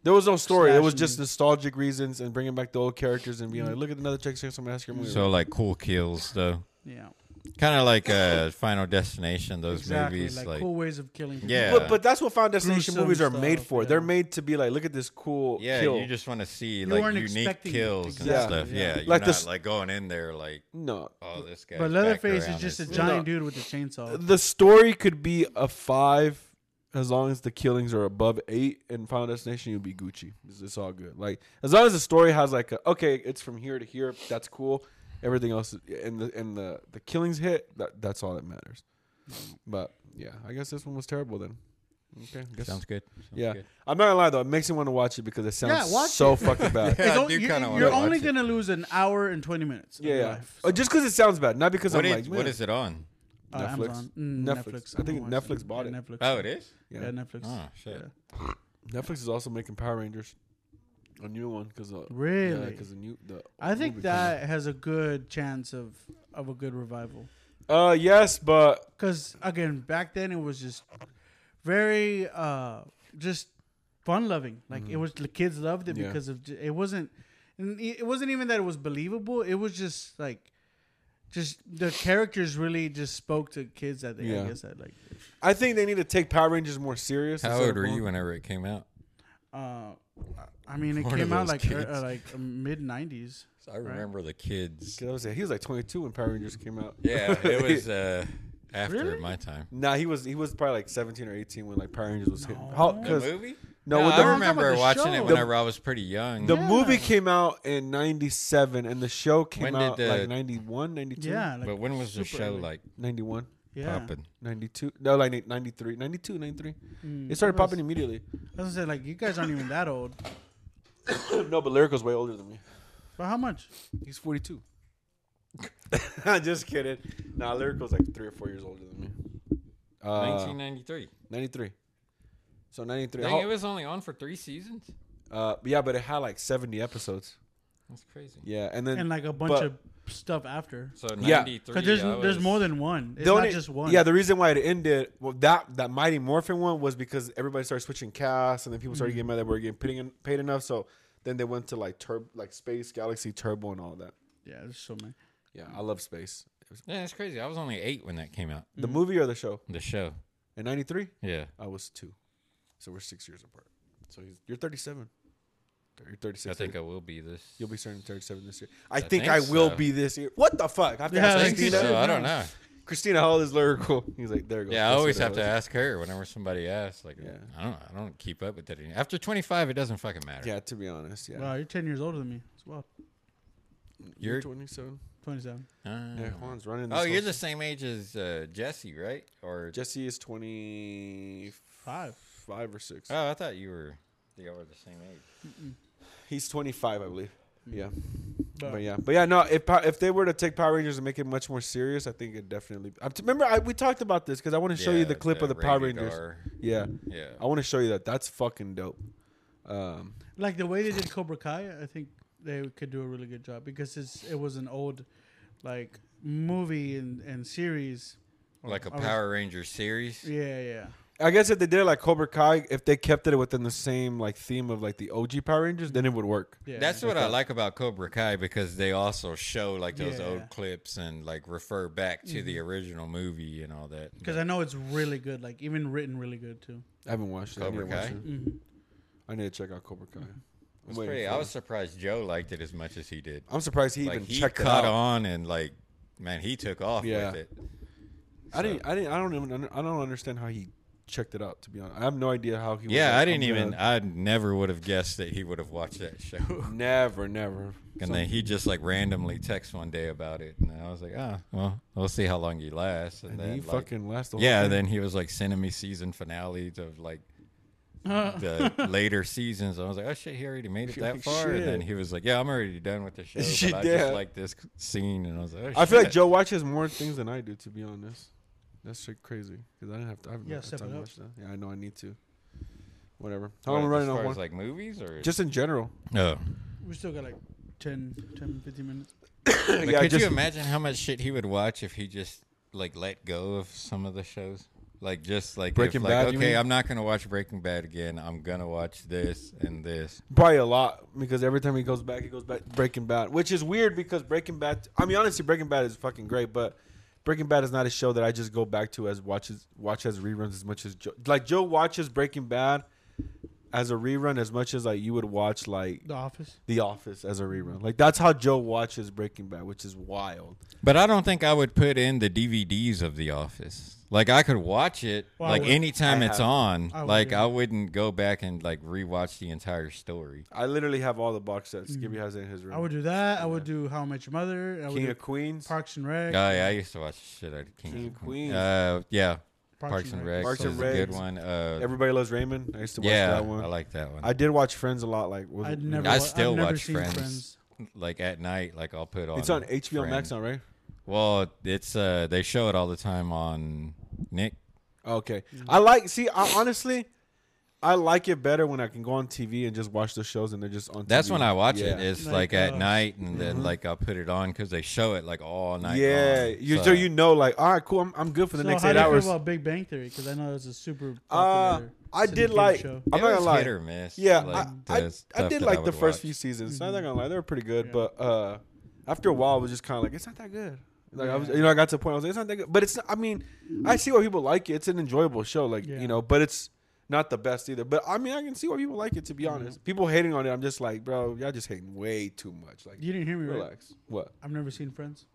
Speaker 1: There was no story. It was just nostalgic reasons and bringing back the old characters and being like, look at another Texas Chainsaw Massacre movie.
Speaker 3: So like cool kills though,
Speaker 2: Yeah,
Speaker 3: kind of like uh, Final Destination. Those
Speaker 2: exactly.
Speaker 3: movies,
Speaker 2: like,
Speaker 3: like,
Speaker 2: cool ways of killing. people.
Speaker 3: Yeah.
Speaker 1: but, but that's what Final Destination
Speaker 2: Gruesome
Speaker 1: movies are made
Speaker 2: stuff,
Speaker 1: for.
Speaker 2: yeah.
Speaker 1: They're made to be like, look at this cool
Speaker 3: yeah,
Speaker 1: kill.
Speaker 3: you just want to see
Speaker 2: You
Speaker 3: like
Speaker 2: weren't
Speaker 3: unique
Speaker 2: expecting it.
Speaker 3: kills and
Speaker 1: Exactly,
Speaker 3: stuff.
Speaker 2: yeah.
Speaker 3: Yeah, you're
Speaker 1: Like
Speaker 3: not
Speaker 1: this-
Speaker 3: like going in there like,
Speaker 1: no,
Speaker 3: oh, this guy.
Speaker 2: But Leatherface is just a giant dude with a chainsaw.
Speaker 1: the story could be a five as long as the killings are above eight in Final Destination, you'll be Gucci. It's, it's all good. Like as long as the story has like a, okay, it's from here to here. That's cool. Everything else is- and the and the the killings hit. That that's all that matters. But yeah, I guess this one was terrible then. Okay, guess-
Speaker 3: Sounds good. Sounds
Speaker 1: yeah,
Speaker 3: good.
Speaker 1: I'm not gonna lie though. It makes me want to watch it because it sounds
Speaker 2: Yeah,
Speaker 1: so
Speaker 2: it.
Speaker 1: fucking bad.
Speaker 3: Yeah,
Speaker 2: It's
Speaker 3: I
Speaker 2: o-
Speaker 3: do
Speaker 2: you-
Speaker 3: kinda wanna
Speaker 2: You're only gonna lose an hour and twenty minutes.
Speaker 1: Yeah,
Speaker 2: your
Speaker 1: yeah.
Speaker 2: life,
Speaker 1: Uh, just because it sounds bad, not because
Speaker 3: What
Speaker 1: I'm
Speaker 3: is,
Speaker 1: like,
Speaker 3: what
Speaker 1: man.
Speaker 3: is it on?
Speaker 2: Uh,
Speaker 1: Netflix.
Speaker 2: Amazon. Mm,
Speaker 1: Netflix.
Speaker 2: Netflix.
Speaker 1: I think
Speaker 2: don't
Speaker 1: Netflix bought
Speaker 2: Yeah,
Speaker 1: it.
Speaker 2: Netflix.
Speaker 3: Oh, it is.
Speaker 1: Yeah.
Speaker 2: Yeah, Netflix.
Speaker 3: Oh shit.
Speaker 2: Yeah.
Speaker 1: Netflix is also making Power Rangers, a new one because
Speaker 2: Really?
Speaker 1: yeah, because the new the
Speaker 2: I think
Speaker 1: movie came
Speaker 2: that has a good chance of of a good revival.
Speaker 1: Uh, yes, but
Speaker 2: Because again, back then it was just very uh just fun loving. Like it was the kids loved it
Speaker 1: Mm-hmm. Yeah.
Speaker 2: because of it wasn't and it it wasn't even that it was believable. It was just like just the characters really just spoke to kids that they I
Speaker 1: Yeah.
Speaker 2: guess that like
Speaker 1: I think they need to take Power Rangers more serious.
Speaker 3: How
Speaker 1: instead
Speaker 3: old
Speaker 1: of
Speaker 3: were
Speaker 1: going-
Speaker 3: you whenever it came out?
Speaker 2: uh I mean it
Speaker 3: One of
Speaker 2: came out
Speaker 3: those
Speaker 2: like
Speaker 3: kids.
Speaker 2: uh, like mid 90s.
Speaker 3: I remember the kids.
Speaker 1: 'Cause I was he was like 22 when Power Rangers came out.
Speaker 3: Yeah, it was uh, after
Speaker 2: Really?
Speaker 3: my time.
Speaker 1: Nah, he was he was probably like 17 or 18 when like Power Rangers was hitting.
Speaker 2: No.
Speaker 1: How,
Speaker 3: The
Speaker 1: 'cause
Speaker 3: movie?
Speaker 1: No,
Speaker 3: No,
Speaker 1: with
Speaker 3: I
Speaker 1: the,
Speaker 2: talking
Speaker 3: remember
Speaker 2: the
Speaker 3: watching
Speaker 2: show.
Speaker 3: it whenever I was pretty young.
Speaker 1: the
Speaker 2: Yeah.
Speaker 1: movie came out in 97 and the show came out
Speaker 3: the-
Speaker 1: like 91, 92.
Speaker 2: Yeah, like
Speaker 3: but when was the show
Speaker 2: early.
Speaker 3: like
Speaker 1: 91,
Speaker 2: yeah.
Speaker 3: popping?
Speaker 1: 92. No, like 93, 92, 93.
Speaker 2: Mm,
Speaker 1: It started
Speaker 2: was-
Speaker 1: popping immediately.
Speaker 2: I was gonna say like you guys aren't even that old.
Speaker 1: no, but Lyrical's way older than me.
Speaker 2: But how much?
Speaker 1: He's 42. I Just kidding. Nah, Lyrical's like three or four years older than me. Uh,
Speaker 3: 1993.
Speaker 1: 93. So 93.
Speaker 3: Dang, it was only on for three seasons.
Speaker 1: uh, yeah, but it had like 70 episodes.
Speaker 3: That's crazy.
Speaker 1: Yeah, and then
Speaker 2: And like a bunch
Speaker 1: but-
Speaker 2: of stuff after.
Speaker 3: So
Speaker 1: Yeah.
Speaker 3: 93.
Speaker 2: Because there's
Speaker 3: I
Speaker 2: there's more than one. It's
Speaker 1: the
Speaker 2: not
Speaker 1: only-
Speaker 2: just one.
Speaker 1: Yeah, the reason why it ended, well, that that Mighty Morphin one was because everybody started switching casts, and then people started getting mad that we were getting paid, paid enough. So then they went to like turb, like space, galaxy, turbo, and all that.
Speaker 2: yeah, there's so many.
Speaker 1: Yeah, I love space. It was-
Speaker 3: Yeah, it's crazy. I was only eight when that came out.
Speaker 1: The
Speaker 2: Mm.
Speaker 1: movie or the show?
Speaker 3: The show.
Speaker 1: In '93,
Speaker 3: Yeah.
Speaker 1: I was two, so we're six years apart. So he's, you're 37. You're 36.
Speaker 3: I think I will be this.
Speaker 1: You'll be turning 37 this year. I,
Speaker 3: I
Speaker 1: think,
Speaker 3: think
Speaker 1: I will
Speaker 3: so.
Speaker 1: be this year. What the fuck? I have to
Speaker 2: Yeah,
Speaker 1: ask
Speaker 2: I
Speaker 3: I think
Speaker 2: think
Speaker 1: Christina.
Speaker 3: so. I don't know.
Speaker 1: Christina, how old is lyrical? He's like, there it goes.
Speaker 3: Yeah, I always have to ask her whenever somebody asks. Like,
Speaker 1: Yeah.
Speaker 3: I don't, I don't keep up with it. any- After 25, it doesn't fucking matter.
Speaker 1: Yeah, to be honest, yeah.
Speaker 2: Wow, you're ten years older than me. It's well,
Speaker 1: You're
Speaker 3: You're-
Speaker 1: 27.
Speaker 2: twenty seven.
Speaker 3: Ah.
Speaker 1: Yeah, Juan's running.
Speaker 3: oh, you're
Speaker 1: whole
Speaker 3: the same age as uh, Jesse, right? Or
Speaker 1: Jesse is 25
Speaker 2: Five.
Speaker 1: five or six.
Speaker 3: oh, I thought you were you were the same age.
Speaker 1: He's 25, I believe. Yeah.
Speaker 2: But,
Speaker 1: But yeah, but yeah, no. If if they were to take Power Rangers and make it much more serious, I think it definitely. I, remember, I, we talked about this because I want to show you the clip of the Power Rangers.
Speaker 3: R.
Speaker 1: Yeah,
Speaker 3: Yeah.
Speaker 1: I want to show you that. That's fucking dope. Um,
Speaker 2: like the way they did Cobra Kai, I think they could do a really good job because it's it was an old like movie and, and series.
Speaker 3: Like a Power Ranger series.
Speaker 2: Yeah, yeah.
Speaker 1: I guess if they did it like Cobra Kai, if they kept it within the same like theme of like the OG Power Rangers, then it would work.
Speaker 2: Yeah.
Speaker 3: That's what I like about Cobra Kai because they also show like those
Speaker 2: Yeah.
Speaker 3: old clips and like refer back to
Speaker 1: Mm-hmm.
Speaker 3: the original movie and all that.
Speaker 2: because I know it's really good. Like even written really good too.
Speaker 1: I haven't watched it. I need,
Speaker 3: Cobra
Speaker 1: to watch
Speaker 3: Kai?
Speaker 1: it.
Speaker 2: Mm-hmm.
Speaker 1: I need to check out Cobra Kai. I'm,
Speaker 3: It's
Speaker 1: waiting
Speaker 3: pretty,
Speaker 1: for
Speaker 3: I
Speaker 1: it.
Speaker 3: was surprised Joe liked it as much as he did.
Speaker 1: I'm surprised he
Speaker 3: like
Speaker 1: even
Speaker 3: he
Speaker 1: checked it
Speaker 3: caught
Speaker 1: out.
Speaker 3: on and like, man, he took off
Speaker 1: Yeah.
Speaker 3: with it.
Speaker 1: I didn't. I didn't. I don't even. under- I don't understand how he checked it out. To be honest, I have no idea how he. was
Speaker 3: Yeah, I didn't even. I never would have guessed that he would have watched that show.
Speaker 1: Never, never.
Speaker 3: And then he just like randomly texts one day about it, and I was like, ah, well, we'll see how long he lasts. And,
Speaker 1: and
Speaker 3: then
Speaker 1: he
Speaker 3: like,
Speaker 1: fucking lasted. The
Speaker 3: yeah, then he was like sending me season finales of like the later seasons. I was like, oh shit, he already made it
Speaker 1: You're
Speaker 3: that
Speaker 1: like,
Speaker 3: far. And then he was like, yeah, I'm already done with the show,
Speaker 1: Shit,
Speaker 3: but I
Speaker 1: yeah.
Speaker 3: just like this scene. And I was like, oh,
Speaker 1: I feel like. Joe watches more things than I do. To be honest, that's shit crazy because I didn't have to. I haven't
Speaker 2: Yeah,
Speaker 1: had
Speaker 2: step
Speaker 1: time to watch that. Yeah, I know I need to. Whatever. How
Speaker 3: What,
Speaker 1: long are we running
Speaker 3: as
Speaker 1: on one?
Speaker 3: like movies or
Speaker 1: Just in general.
Speaker 3: no.
Speaker 2: We still got like 10, 10 15 minutes.
Speaker 3: But
Speaker 1: yeah,
Speaker 3: could
Speaker 1: just
Speaker 3: you imagine how much shit he would watch if he just like let go of some of the shows? Like just like
Speaker 1: Breaking
Speaker 3: like,
Speaker 1: Bad, you
Speaker 3: Okay,
Speaker 1: mean?
Speaker 3: I'm not gonna watch Breaking Bad again. I'm gonna watch this and this.
Speaker 1: probably a lot because every time he goes back, he goes back Breaking Bad, which is weird because Breaking Bad. I mean, honestly, Breaking Bad is fucking great, but Breaking Bad is not a show that I just go back to as watches watch as reruns as much as Joe. Like Joe watches Breaking Bad as a rerun as much as like you would watch like
Speaker 2: The Office.
Speaker 1: The Office as a rerun. Like that's how Joe watches Breaking Bad, which is wild.
Speaker 3: But I don't think I would put in the DVDs of The Office. Like I could watch it
Speaker 2: Well,
Speaker 3: like anytime
Speaker 1: I
Speaker 3: it's
Speaker 1: have.
Speaker 3: on.
Speaker 2: I would,
Speaker 3: like
Speaker 2: yeah.
Speaker 3: I wouldn't go back and like rewatch the entire story.
Speaker 1: I literally have all the box sets. Gibby has it in his room.
Speaker 2: Mm. I would do that. I would do How I Met Your Mother. I would
Speaker 1: King
Speaker 2: do
Speaker 1: of Queens.
Speaker 2: Parks and Rec.
Speaker 3: Oh yeah, I used to watch shit out of King,
Speaker 1: King
Speaker 3: of
Speaker 1: of
Speaker 3: Queens.
Speaker 1: Queens.
Speaker 3: Uh, yeah, Parks, and Rec.
Speaker 1: Parks
Speaker 3: was
Speaker 1: and
Speaker 3: a good one. Uh,
Speaker 1: Everybody loves Raymond. I used to watch
Speaker 3: yeah,
Speaker 1: that one.
Speaker 3: I like that one.
Speaker 1: I did watch Friends a lot. Like, was
Speaker 2: I'd never.
Speaker 3: I still
Speaker 2: I've never
Speaker 3: watch
Speaker 2: seen
Speaker 3: Friends. like at night, like I'll put on.
Speaker 1: it's on HBO Max
Speaker 3: Friends.
Speaker 1: now, right?
Speaker 3: Well, it's uh they show it all the time on Nick.
Speaker 1: Okay. I like. See, I, honestly, I like it better when I can go on TV and just watch the shows and they're just on.
Speaker 3: That's
Speaker 1: TV.
Speaker 3: when I watch
Speaker 1: yeah.
Speaker 3: it. It's
Speaker 2: Like,
Speaker 3: like, at
Speaker 2: uh,
Speaker 3: night, and then like I'll put it on because they show it like all night.
Speaker 1: yeah,
Speaker 3: long.
Speaker 1: you so, you know, like, all right, cool. I'm, I'm good for the
Speaker 2: so
Speaker 1: next
Speaker 2: how
Speaker 1: eight
Speaker 2: do you
Speaker 1: hours.
Speaker 2: feel about Big Bang Theory? Because I know it's a super
Speaker 1: Uh,
Speaker 2: popular.
Speaker 1: I did
Speaker 2: syndicated
Speaker 1: like.
Speaker 2: Show.
Speaker 1: I'm
Speaker 3: It
Speaker 1: not
Speaker 3: was
Speaker 1: gonna lie.
Speaker 3: hit or miss.
Speaker 1: Yeah,
Speaker 3: like,
Speaker 1: I, I,
Speaker 3: the
Speaker 1: I
Speaker 3: stuff
Speaker 1: did
Speaker 3: that
Speaker 1: like the
Speaker 3: would
Speaker 1: first
Speaker 3: watch.
Speaker 1: few seasons. I'm not gonna lie, they were pretty good.
Speaker 2: Yeah.
Speaker 1: But uh, after a while, I was just kind of like, it's not that good. Like I was, you know, I got to a point. I was like, it's not that good. But it's. Not, I mean, I see why people like it. It's an enjoyable show. Like
Speaker 2: Yeah.
Speaker 1: you know, but it's not the best either. But I mean, I can see why people like it. To be
Speaker 2: Mhm.
Speaker 1: honest, people hating on it, I'm just like, bro, y'all just hating way too much. Like,
Speaker 2: You didn't hear me right.
Speaker 1: relax. What?
Speaker 2: I've never seen Friends.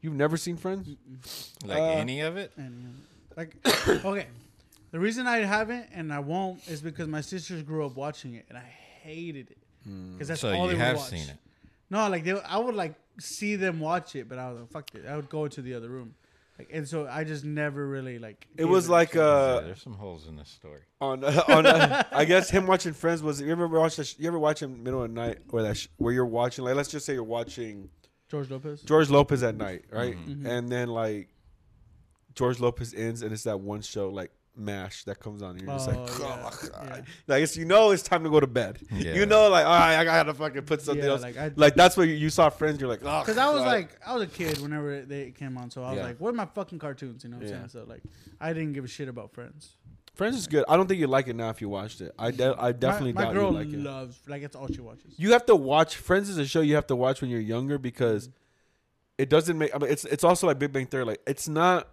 Speaker 1: You've never seen Friends?
Speaker 3: Like
Speaker 1: Uh,
Speaker 3: any of it.
Speaker 2: And like, okay, the reason I haven't and I won't is because my sisters grew up watching it and I hated it because that's
Speaker 3: So
Speaker 2: all they
Speaker 3: you
Speaker 2: would
Speaker 3: have
Speaker 2: watch.
Speaker 3: seen it.
Speaker 2: No, like they, I would like see them watch it, but I was like, fuck it. I would go into the other room, like, and so I just never really like.
Speaker 1: It was like
Speaker 2: chance.
Speaker 1: uh,
Speaker 3: yeah, there's some holes in the story.
Speaker 1: on on uh, I guess him watching Friends was you ever watch sh- you ever watch him middle of the night or that sh- where you're watching like let's just say you're watching
Speaker 2: George Lopez.
Speaker 1: George Lopez at night right
Speaker 2: Mhm.
Speaker 1: and then like George Lopez ends and it's that one show like Mash that comes on and you're just like
Speaker 2: Oh, oh yeah,
Speaker 1: oh, God.
Speaker 2: yeah.
Speaker 1: like it's you know it's time to go to bed
Speaker 3: Yeah.
Speaker 1: you know like all right I gotta fucking put something
Speaker 2: Yeah,
Speaker 1: else like,
Speaker 2: like
Speaker 1: that's what you, you saw Friends you're like oh
Speaker 2: Because I was like, I was a kid whenever they came on, so I was
Speaker 1: Yeah.
Speaker 2: like, "What are my fucking cartoons?" You know what I'm saying? So like, I didn't give a shit about Friends.
Speaker 1: Friends is good I don't think you'd like it now if you watched it I de- I definitely
Speaker 2: my, my
Speaker 1: doubt
Speaker 2: girl
Speaker 1: you like it
Speaker 2: loves like it's all she watches.
Speaker 1: You have to watch Friends is a show you have to watch when you're younger because mm-hmm. it doesn't make. I mean, it's it's also like Big Bang Theory. Like it's not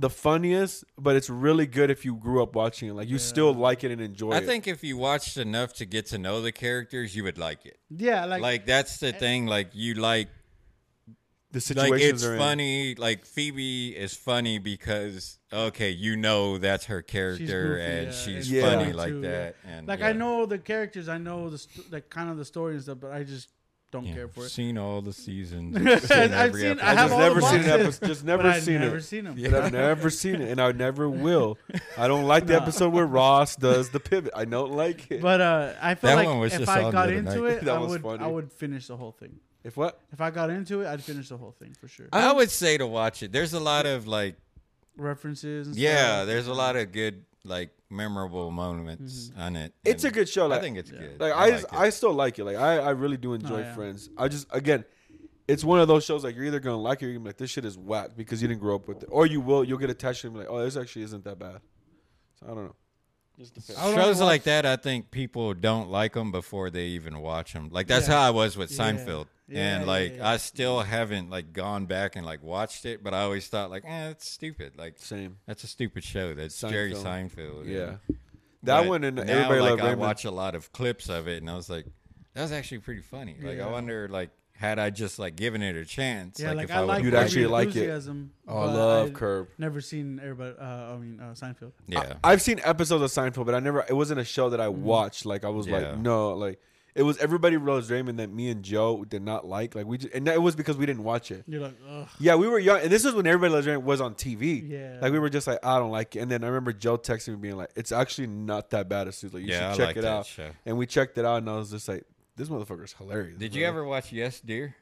Speaker 1: the funniest, but it's really good if you grew up watching it. Like you
Speaker 2: Yeah.
Speaker 1: still like it and enjoy
Speaker 3: I
Speaker 1: it.
Speaker 3: I think if you watched enough to get to know the characters, you would like it.
Speaker 2: Yeah, like,
Speaker 3: Like, that's the eh, thing. Like you like
Speaker 1: the
Speaker 3: like
Speaker 1: situations
Speaker 3: it's
Speaker 1: are in.
Speaker 3: funny. Like Phoebe is funny because okay, you know that's her character
Speaker 2: goofy,
Speaker 3: and
Speaker 2: yeah,
Speaker 3: she's
Speaker 1: and
Speaker 3: funny
Speaker 2: funny
Speaker 3: like
Speaker 2: too, yeah.
Speaker 3: that. And
Speaker 2: like
Speaker 3: yeah.
Speaker 2: I know the characters, I know the st- like kind of the story and stuff, but I just don't
Speaker 3: Yeah,
Speaker 2: care for it.
Speaker 3: Seen all the seasons.
Speaker 2: I've
Speaker 3: seen every
Speaker 2: seen-
Speaker 3: episode.
Speaker 2: I
Speaker 1: I've just
Speaker 2: all
Speaker 1: never
Speaker 2: the
Speaker 1: seen an episode. Just
Speaker 2: but
Speaker 1: never
Speaker 2: I've
Speaker 1: seen
Speaker 2: never
Speaker 1: it.
Speaker 2: seen them.
Speaker 1: But I've never seen it, and I never will. I don't like the
Speaker 2: No.
Speaker 1: episode where Ross does the pivot. I don't like it.
Speaker 2: But uh, I feel
Speaker 3: That
Speaker 2: like if I got into
Speaker 3: night.
Speaker 2: it,
Speaker 1: That
Speaker 2: I
Speaker 1: was
Speaker 2: would
Speaker 1: funny.
Speaker 2: I would finish the whole thing.
Speaker 1: if what?
Speaker 2: If I got into it, I'd finish the whole thing for sure.
Speaker 3: I would say to watch it. There's a lot of like
Speaker 2: References. And
Speaker 3: yeah,
Speaker 2: stuff.
Speaker 3: there's a lot of good like memorable moments mm-hmm. on it.
Speaker 1: It's a good show. Like
Speaker 3: I think it's
Speaker 2: Yeah.
Speaker 3: good.
Speaker 1: Like
Speaker 3: I,
Speaker 1: I,
Speaker 3: like
Speaker 1: just,
Speaker 3: it.
Speaker 1: I still like it. Like I, I really do oh, enjoy
Speaker 2: Oh, yeah.
Speaker 1: Friends. I just again, it's one of those shows like you're either gonna like it or you're gonna be like this shit is whack because you didn't grow up with it, or you will you'll get attached to it and be like oh this actually isn't that bad. So I don't know. Just depends.
Speaker 2: I
Speaker 3: shows like that. I think people don't like them before they even watch them. Like that's
Speaker 2: Yeah.
Speaker 3: how I was with
Speaker 2: Yeah.
Speaker 3: Seinfeld,
Speaker 2: Yeah,
Speaker 3: and
Speaker 2: yeah,
Speaker 3: like
Speaker 2: yeah.
Speaker 3: I still haven't like gone back and like watched it, but I always thought like, eh, it's stupid. Like
Speaker 1: Same.
Speaker 3: that's a stupid show. That's Jerry
Speaker 1: Seinfeld.
Speaker 3: Seinfeld.
Speaker 1: Yeah. That
Speaker 3: But
Speaker 1: one and
Speaker 3: now,
Speaker 1: everybody
Speaker 3: like
Speaker 1: loved
Speaker 3: I
Speaker 1: Raymond.
Speaker 3: watch a lot of clips of it, and I was like, that was actually pretty funny. Like
Speaker 2: Yeah.
Speaker 3: I wonder, like, had I just like given it a chance,
Speaker 2: Yeah,
Speaker 3: like,
Speaker 2: like,
Speaker 3: if
Speaker 2: I
Speaker 3: I would
Speaker 2: like
Speaker 1: You'd actually like it.
Speaker 2: Enthusiasm,
Speaker 1: Oh, I love
Speaker 2: I've
Speaker 1: Curb.
Speaker 2: Never seen everybody. Uh, I mean uh, Seinfeld.
Speaker 3: yeah.
Speaker 1: I, have seen episodes of Seinfeld, but I never. It wasn't a show that I watched. Like I was
Speaker 3: Yeah.
Speaker 1: like, no, like it was everybody loves Raymond that me and Joe did not like. Like we, just, and it was because we didn't watch it.
Speaker 2: You're like, ugh.
Speaker 1: Yeah, we were young, and this was when everybody loves Raymond was on TV.
Speaker 2: Yeah.
Speaker 1: like we were just like, I don't like it. And then I remember Joe texting me being like, it's actually not that bad. As like, you
Speaker 3: yeah, I
Speaker 1: should check
Speaker 3: like
Speaker 1: it out.
Speaker 3: show.
Speaker 1: And we checked it out, and I was just like, this motherfucker's hilarious.
Speaker 3: Did
Speaker 1: bro.
Speaker 3: you ever watch Yes Dear?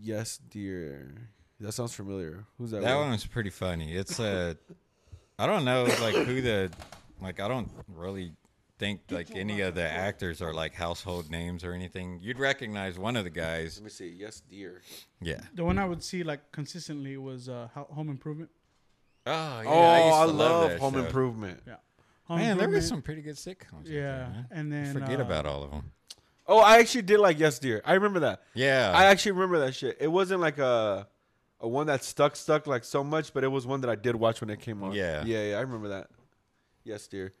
Speaker 1: Yes, dear. That sounds familiar. Who's that?
Speaker 3: That
Speaker 1: with?
Speaker 3: one was pretty funny. It's uh, I don't know like who the like I don't really think like any of the actors are like household names or anything. You'd recognize one of the guys.
Speaker 1: Let me see. Yes, dear.
Speaker 3: Yeah.
Speaker 2: The one I would see like consistently was uh, Home Improvement.
Speaker 3: Oh yeah.
Speaker 1: oh, I,
Speaker 3: used to
Speaker 1: love,
Speaker 3: that
Speaker 1: Home
Speaker 3: show.
Speaker 1: Improvement.
Speaker 2: Home
Speaker 3: Man, there were
Speaker 2: Improvement.
Speaker 3: some pretty good sitcoms. out there,
Speaker 2: Yeah, and then
Speaker 3: forget
Speaker 2: uh,
Speaker 3: about all of them.
Speaker 1: Oh, I actually did like Yes, dear. I remember that.
Speaker 3: Yeah.
Speaker 1: I actually remember that shit. It wasn't like a a one that stuck stuck like so much, but it was one that I did watch when it came on.
Speaker 3: Yeah.
Speaker 1: yeah, yeah. I remember that. Yes, dear.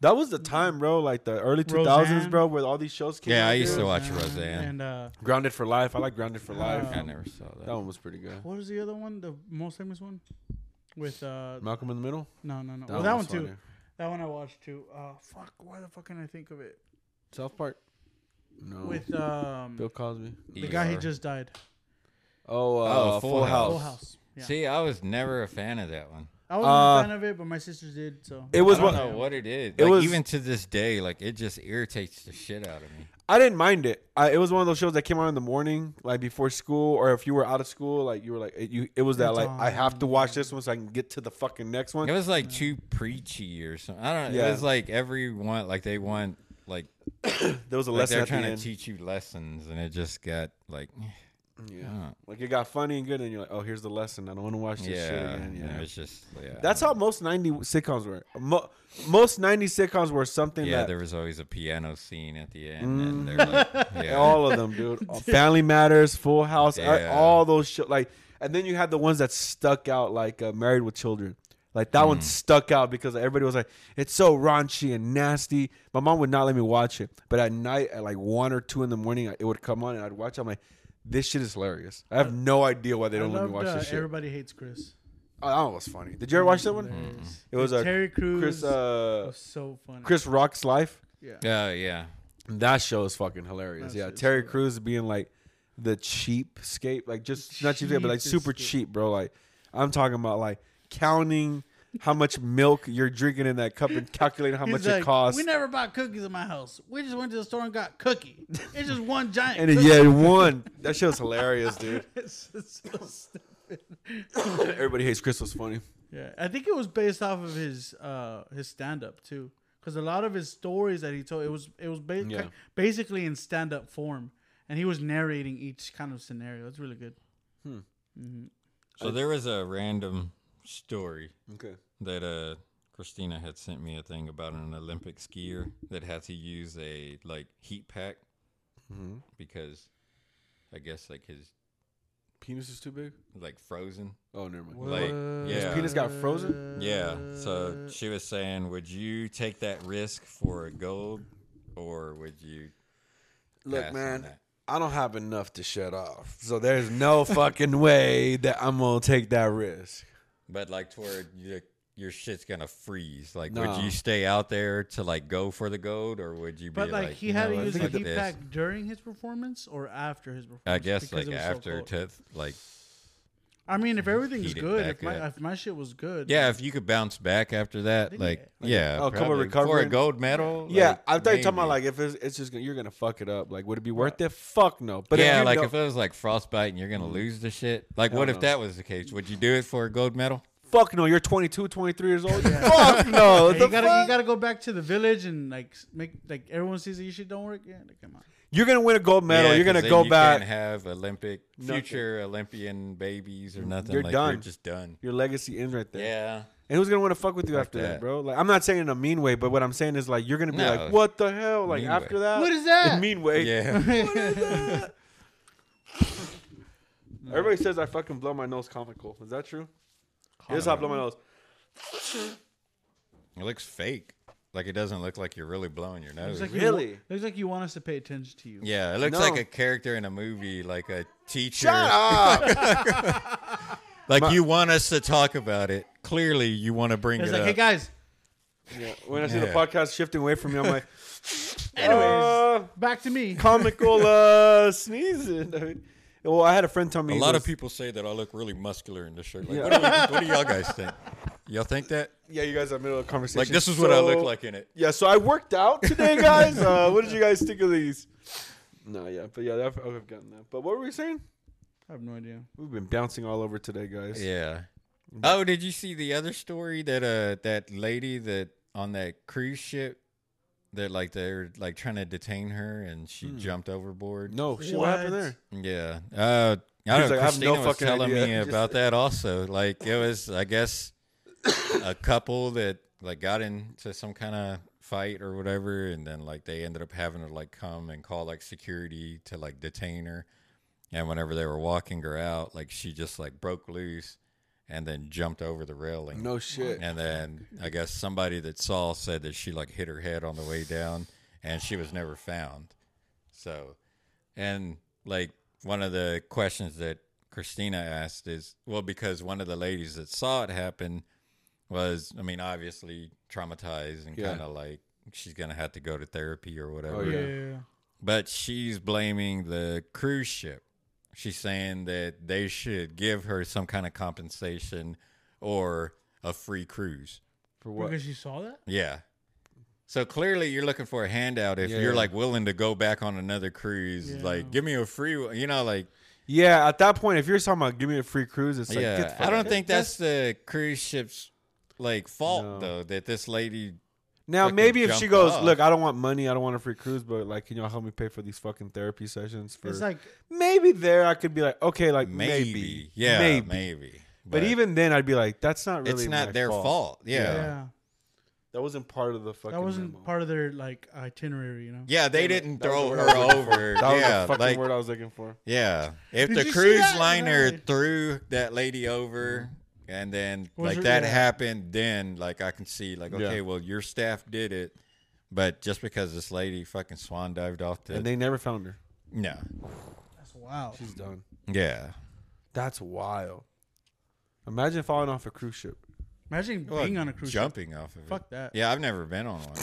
Speaker 1: That was the time, bro. Like the early two thousands, bro, where all these shows came.
Speaker 3: Yeah,
Speaker 1: out,
Speaker 3: I used
Speaker 1: dude.
Speaker 3: to watch Roseanne.
Speaker 2: And uh,
Speaker 1: Grounded for Life. I like Grounded for Life.
Speaker 2: Uh,
Speaker 3: I never saw that.
Speaker 1: that one was pretty good.
Speaker 2: what was the other one? The most famous one? with uh
Speaker 1: Malcolm in the Middle.
Speaker 2: no no no well, that one
Speaker 1: was
Speaker 2: too
Speaker 1: funny.
Speaker 2: That one I watched too. Uh fuck why the fuck can I think of it
Speaker 1: South Park. No.
Speaker 2: with um
Speaker 1: Bill Cosby.
Speaker 2: the guy he
Speaker 3: ER.
Speaker 2: just died.
Speaker 1: Oh, uh,
Speaker 3: Oh,
Speaker 1: Full,
Speaker 3: Full
Speaker 1: House.
Speaker 2: Full House. Yeah.
Speaker 3: See, I was never a fan of that one.
Speaker 2: I wasn't
Speaker 1: Uh,
Speaker 2: a fan of it, but my sisters did. So
Speaker 1: It was
Speaker 3: I don't
Speaker 1: what
Speaker 3: know what it is.
Speaker 1: It
Speaker 3: Like,
Speaker 1: was-
Speaker 3: even to this day, like it just irritates the shit out of me.
Speaker 1: I didn't mind it. I, it was one of those shows that came on in the morning, like before school, or if you were out of school, like you were like it, you. It was that
Speaker 2: It's
Speaker 1: like I have to watch this one so I can get to the fucking next one.
Speaker 3: It was like too preachy or something. I don't know.
Speaker 1: Yeah.
Speaker 3: It was like everyone, like they want, like,
Speaker 1: There was a
Speaker 3: like
Speaker 1: lesson
Speaker 3: they're
Speaker 1: at the
Speaker 3: trying to teach you lessons, and it just got like, eh.
Speaker 1: Yeah,
Speaker 3: uh,
Speaker 1: like it got funny and good, and you're like, oh, here's the lesson. I don't want to watch this
Speaker 3: yeah,
Speaker 1: shit again. Yeah,
Speaker 3: it's just yeah.
Speaker 1: that's how most '90 sitcoms were. Mo- most '90 sitcoms were something
Speaker 3: Yeah,
Speaker 1: that
Speaker 3: there was always a piano scene at the end,
Speaker 1: Mm.
Speaker 3: and they're like, yeah,
Speaker 1: all of them, dude. Family Matters, Full House, all-
Speaker 3: Yeah.
Speaker 1: all those shit. Like, and then you had the ones that stuck out, like uh, Married with Children. Like that
Speaker 3: Mm.
Speaker 1: one stuck out because everybody was like, "It's so raunchy and nasty." My mom would not let me watch it, but at night, at like one or two in the morning, it would come on and I'd watch. it. I'm like, "This shit is hilarious." I have no idea why they don't let me
Speaker 2: loved,
Speaker 1: watch
Speaker 2: uh,
Speaker 1: this shit.
Speaker 2: Everybody hates Chris.
Speaker 1: Oh, that one was funny. Did you ever watch that one?
Speaker 2: Hilarious.
Speaker 1: It was a
Speaker 2: Terry Crews.
Speaker 1: Chris, uh,
Speaker 2: was so funny.
Speaker 1: Chris Rock's life.
Speaker 2: yeah.
Speaker 3: yeah, yeah.
Speaker 1: That show is fucking hilarious.
Speaker 2: That
Speaker 1: yeah,
Speaker 2: shit's
Speaker 1: Terry
Speaker 2: hilarious.
Speaker 1: Crews being like the cheapskate, like just not cheap, but like super
Speaker 2: Cheapest.
Speaker 1: cheap, bro. Like I'm talking about like counting how much milk you're drinking in that cup and calculating how
Speaker 2: He's
Speaker 1: much
Speaker 2: like,
Speaker 1: it costs.
Speaker 2: We never bought cookies in my house. We just went to the store and got cookie. It's just one giant.
Speaker 1: and
Speaker 2: cookie.
Speaker 1: yeah, one. That shit was hilarious, dude.
Speaker 2: It's- it's so stupid.
Speaker 1: Everybody hates Chris was funny.
Speaker 2: Yeah, I think it was based off of his uh his stand up too, because a lot of his stories that he told it was it was ba-
Speaker 1: Yeah.
Speaker 2: basically in stand up form, and he was narrating each kind of scenario. It's really good.
Speaker 1: Hmm.
Speaker 2: Mm-hmm.
Speaker 3: So there was a random story
Speaker 1: Okay.
Speaker 3: that uh Christina had sent me a thing about an Olympic skier that had to use a like heat pack
Speaker 1: hmm
Speaker 3: because I guess like his
Speaker 1: Penis is too big.
Speaker 3: like frozen.
Speaker 1: Oh, never mind.
Speaker 3: Like, yeah. His
Speaker 1: penis got frozen?
Speaker 3: Yeah. So she was saying, would you take that risk for a gold, or would you?
Speaker 1: Look, man,
Speaker 3: that?
Speaker 1: I don't have enough to shut off, so there's no fucking way that I'm gonna take that risk.
Speaker 3: But like toward your your shit's gonna freeze. Like,
Speaker 1: Nah.
Speaker 3: would you stay out there to like go for the gold, or would you
Speaker 2: But
Speaker 3: be
Speaker 2: like,
Speaker 3: like,
Speaker 2: he
Speaker 3: you
Speaker 2: had
Speaker 3: know
Speaker 2: to
Speaker 3: what,
Speaker 2: use a
Speaker 3: fuck
Speaker 2: heat
Speaker 3: this?
Speaker 2: pack during his performance or after his performance.
Speaker 3: I guess
Speaker 2: because
Speaker 3: like
Speaker 2: it was so
Speaker 3: after
Speaker 2: cold.
Speaker 3: to like
Speaker 2: I mean, if everything's
Speaker 3: heat it
Speaker 2: good,
Speaker 3: back
Speaker 2: if my
Speaker 3: up.
Speaker 2: if my shit was good,
Speaker 3: yeah, if you could bounce back after that,
Speaker 2: Yeah.
Speaker 3: like
Speaker 2: Like,
Speaker 3: yeah,
Speaker 1: oh, a couple
Speaker 3: probably. for a
Speaker 1: recovering-
Speaker 3: gold medal.
Speaker 1: Yeah,
Speaker 3: like,
Speaker 1: I thought you talking about
Speaker 3: maybe.
Speaker 1: like if it's, it's just gonna, you're gonna fuck it up. Like, would it be worth it? Fuck no. But
Speaker 3: yeah,
Speaker 1: you
Speaker 3: like
Speaker 1: know-
Speaker 3: if it was like frostbite and you're gonna mm-hmm. lose the shit. Like,
Speaker 1: Hell
Speaker 3: what if that was the case? Would you do it for a gold medal?
Speaker 1: fuck no, you're 22, 23 years old. fuck no.
Speaker 2: Hey,
Speaker 1: The
Speaker 2: you gotta
Speaker 1: fuck?
Speaker 2: gotta go back to the village and like s- make like everyone sees that your shit don't work. Yeah, like, come on.
Speaker 1: You're gonna win a gold medal.
Speaker 3: Yeah,
Speaker 1: you're gonna
Speaker 3: then
Speaker 1: go
Speaker 3: you
Speaker 1: back.
Speaker 3: Can't have Olympic
Speaker 1: Nothing.
Speaker 3: future Olympian babies or nothing.
Speaker 1: You're
Speaker 3: like,
Speaker 1: done.
Speaker 3: You're just done.
Speaker 1: Your legacy ends right there.
Speaker 3: Yeah.
Speaker 1: And who's gonna want to fuck with you
Speaker 3: Fuck
Speaker 1: after that.
Speaker 3: that.
Speaker 1: bro? Like, I'm not saying in a mean way, but what I'm saying is like you're gonna be
Speaker 3: No.
Speaker 1: like, what the hell? Like
Speaker 3: Mean
Speaker 1: after
Speaker 3: way.
Speaker 1: that,
Speaker 2: What is that?
Speaker 1: In mean way.
Speaker 3: Yeah.
Speaker 1: Everybody says I fucking blow my nose comical. Is that true? Here's how I blow my nose.
Speaker 3: it looks fake. Like it doesn't look like you're really blowing your nose.
Speaker 2: Looks like
Speaker 1: Really?
Speaker 2: You, looks like you want us to pay attention to you.
Speaker 3: yeah, it looks
Speaker 1: No.
Speaker 3: like a character in a movie, like a teacher.
Speaker 1: Shut up.
Speaker 3: Like
Speaker 1: My-
Speaker 3: you want us to talk about it. Clearly, you want to bring
Speaker 2: It's
Speaker 3: it
Speaker 2: like,
Speaker 3: up.
Speaker 2: hey guys.
Speaker 1: yeah. When I see the
Speaker 3: Yeah.
Speaker 1: podcast shifting away from me, I'm like,
Speaker 2: Anyways,
Speaker 1: uh,
Speaker 2: back to me.
Speaker 1: comical uh, sneezing. dude. Well, I had a friend tell me
Speaker 3: a lot
Speaker 1: was-
Speaker 3: of people say that I look really muscular in this shirt. Like,
Speaker 1: Yeah.
Speaker 3: what, do you, what do y'all guys think? Y'all think that?
Speaker 1: Yeah, you guys are middle of a conversation.
Speaker 3: Like this is what I look like in it.
Speaker 1: Yeah, so I worked out today, guys. uh, what did you guys think of these? No, yeah, but yeah, I've, I've gotten that. But what were we saying?
Speaker 2: I have no idea.
Speaker 1: We've been bouncing all over today, guys.
Speaker 3: Yeah. Oh, did you see the other story that uh that lady that on that cruise ship that like they're like trying to detain her and she
Speaker 1: Hmm.
Speaker 3: jumped overboard?
Speaker 1: No, shit, what happened there?
Speaker 3: Yeah. Uh I don't know.
Speaker 1: like, I have no
Speaker 3: Christina was
Speaker 1: fucking
Speaker 3: telling
Speaker 1: idea.
Speaker 3: me about that also. Like it was, I guess, a couple that like got into some kind of fight or whatever, and then like they ended up having to like come and call like security to like detain her. And whenever they were walking her out, like she just like broke loose and then jumped over the railing.
Speaker 1: No shit.
Speaker 3: And then I guess somebody that saw said that she like hit her head on the way down and she was never found. So, and like one of the questions that Christina asked is well because one of the ladies that saw it happen was I mean obviously traumatized and
Speaker 1: Yeah.
Speaker 3: kind of like she's gonna have to go to therapy or oh, whatever.
Speaker 1: Oh,
Speaker 2: yeah,
Speaker 1: yeah.
Speaker 2: yeah, yeah.
Speaker 3: But she's blaming the cruise ship. She's saying that they should give her some kind of compensation or a free cruise.
Speaker 1: For what?
Speaker 2: Because you saw that.
Speaker 3: Yeah. So clearly you're looking for a handout if
Speaker 1: Yeah.
Speaker 3: you're like willing to go back on another cruise.
Speaker 2: Yeah.
Speaker 3: Like give me a free one, you know like
Speaker 1: Yeah, at that point, if you're talking about give me a free cruise, it's like get the fuck
Speaker 3: I
Speaker 1: out.
Speaker 3: don't think that's the cruise ship's like fault
Speaker 1: No.
Speaker 3: though that this lady
Speaker 1: Now
Speaker 3: fucking
Speaker 1: maybe if she
Speaker 3: jumped
Speaker 1: goes,
Speaker 3: off.
Speaker 1: look, I don't want money, I don't want a free cruise, but like, can y'all help me pay for these fucking therapy sessions? For
Speaker 2: It's like
Speaker 1: maybe there, I could be like, okay, like
Speaker 3: maybe,
Speaker 1: maybe,
Speaker 3: yeah
Speaker 1: maybe.
Speaker 3: maybe,
Speaker 1: But, even then, I'd be like, that's not really.
Speaker 3: it's not
Speaker 1: my
Speaker 3: their fault,
Speaker 2: yeah,
Speaker 3: Yeah.
Speaker 1: That wasn't part of the fucking.
Speaker 2: that wasn't
Speaker 1: memo.
Speaker 2: part of their like itinerary, you know.
Speaker 3: Yeah, they didn't
Speaker 1: that was
Speaker 3: throw
Speaker 1: the word
Speaker 3: her
Speaker 1: I was looking for.
Speaker 3: over.
Speaker 1: That was
Speaker 3: yeah,
Speaker 1: the fucking
Speaker 3: like
Speaker 1: word I was looking for.
Speaker 3: yeah. If
Speaker 2: Did
Speaker 3: the
Speaker 2: you see
Speaker 3: cruise
Speaker 2: that?
Speaker 3: liner
Speaker 2: No.
Speaker 3: threw that lady over, mm-hmm. And then
Speaker 2: Was
Speaker 3: like
Speaker 2: her-
Speaker 3: that
Speaker 2: yeah.
Speaker 3: happened, then like I can see like
Speaker 1: Yeah.
Speaker 3: okay, well your staff did it, but just because this lady fucking swan dived off the
Speaker 1: And they never found her.
Speaker 3: no,
Speaker 2: That's wild.
Speaker 1: She's done.
Speaker 3: yeah,
Speaker 1: That's wild. Imagine falling off a cruise ship.
Speaker 2: Imagine
Speaker 3: Well,
Speaker 2: being on a cruise ship.
Speaker 3: jumping off of it.
Speaker 2: Fuck that.
Speaker 3: Yeah, I've never been on one.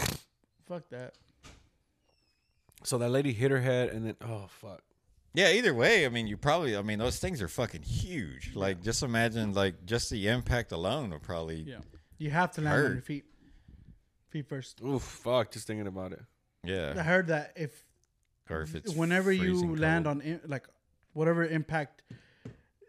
Speaker 2: Fuck that.
Speaker 1: So that lady hit her head, and then oh fuck.
Speaker 3: Yeah, either way, I mean, you probably, I mean, those things are fucking huge. Like, just imagine, like, just the impact alone would probably,
Speaker 2: Yeah. You have to land on your feet. Feet first.
Speaker 1: Oof, fuck. Just thinking about it.
Speaker 3: yeah.
Speaker 2: I heard that if
Speaker 3: Or if it's
Speaker 2: whenever you land
Speaker 3: cold.
Speaker 2: on in, like whatever impact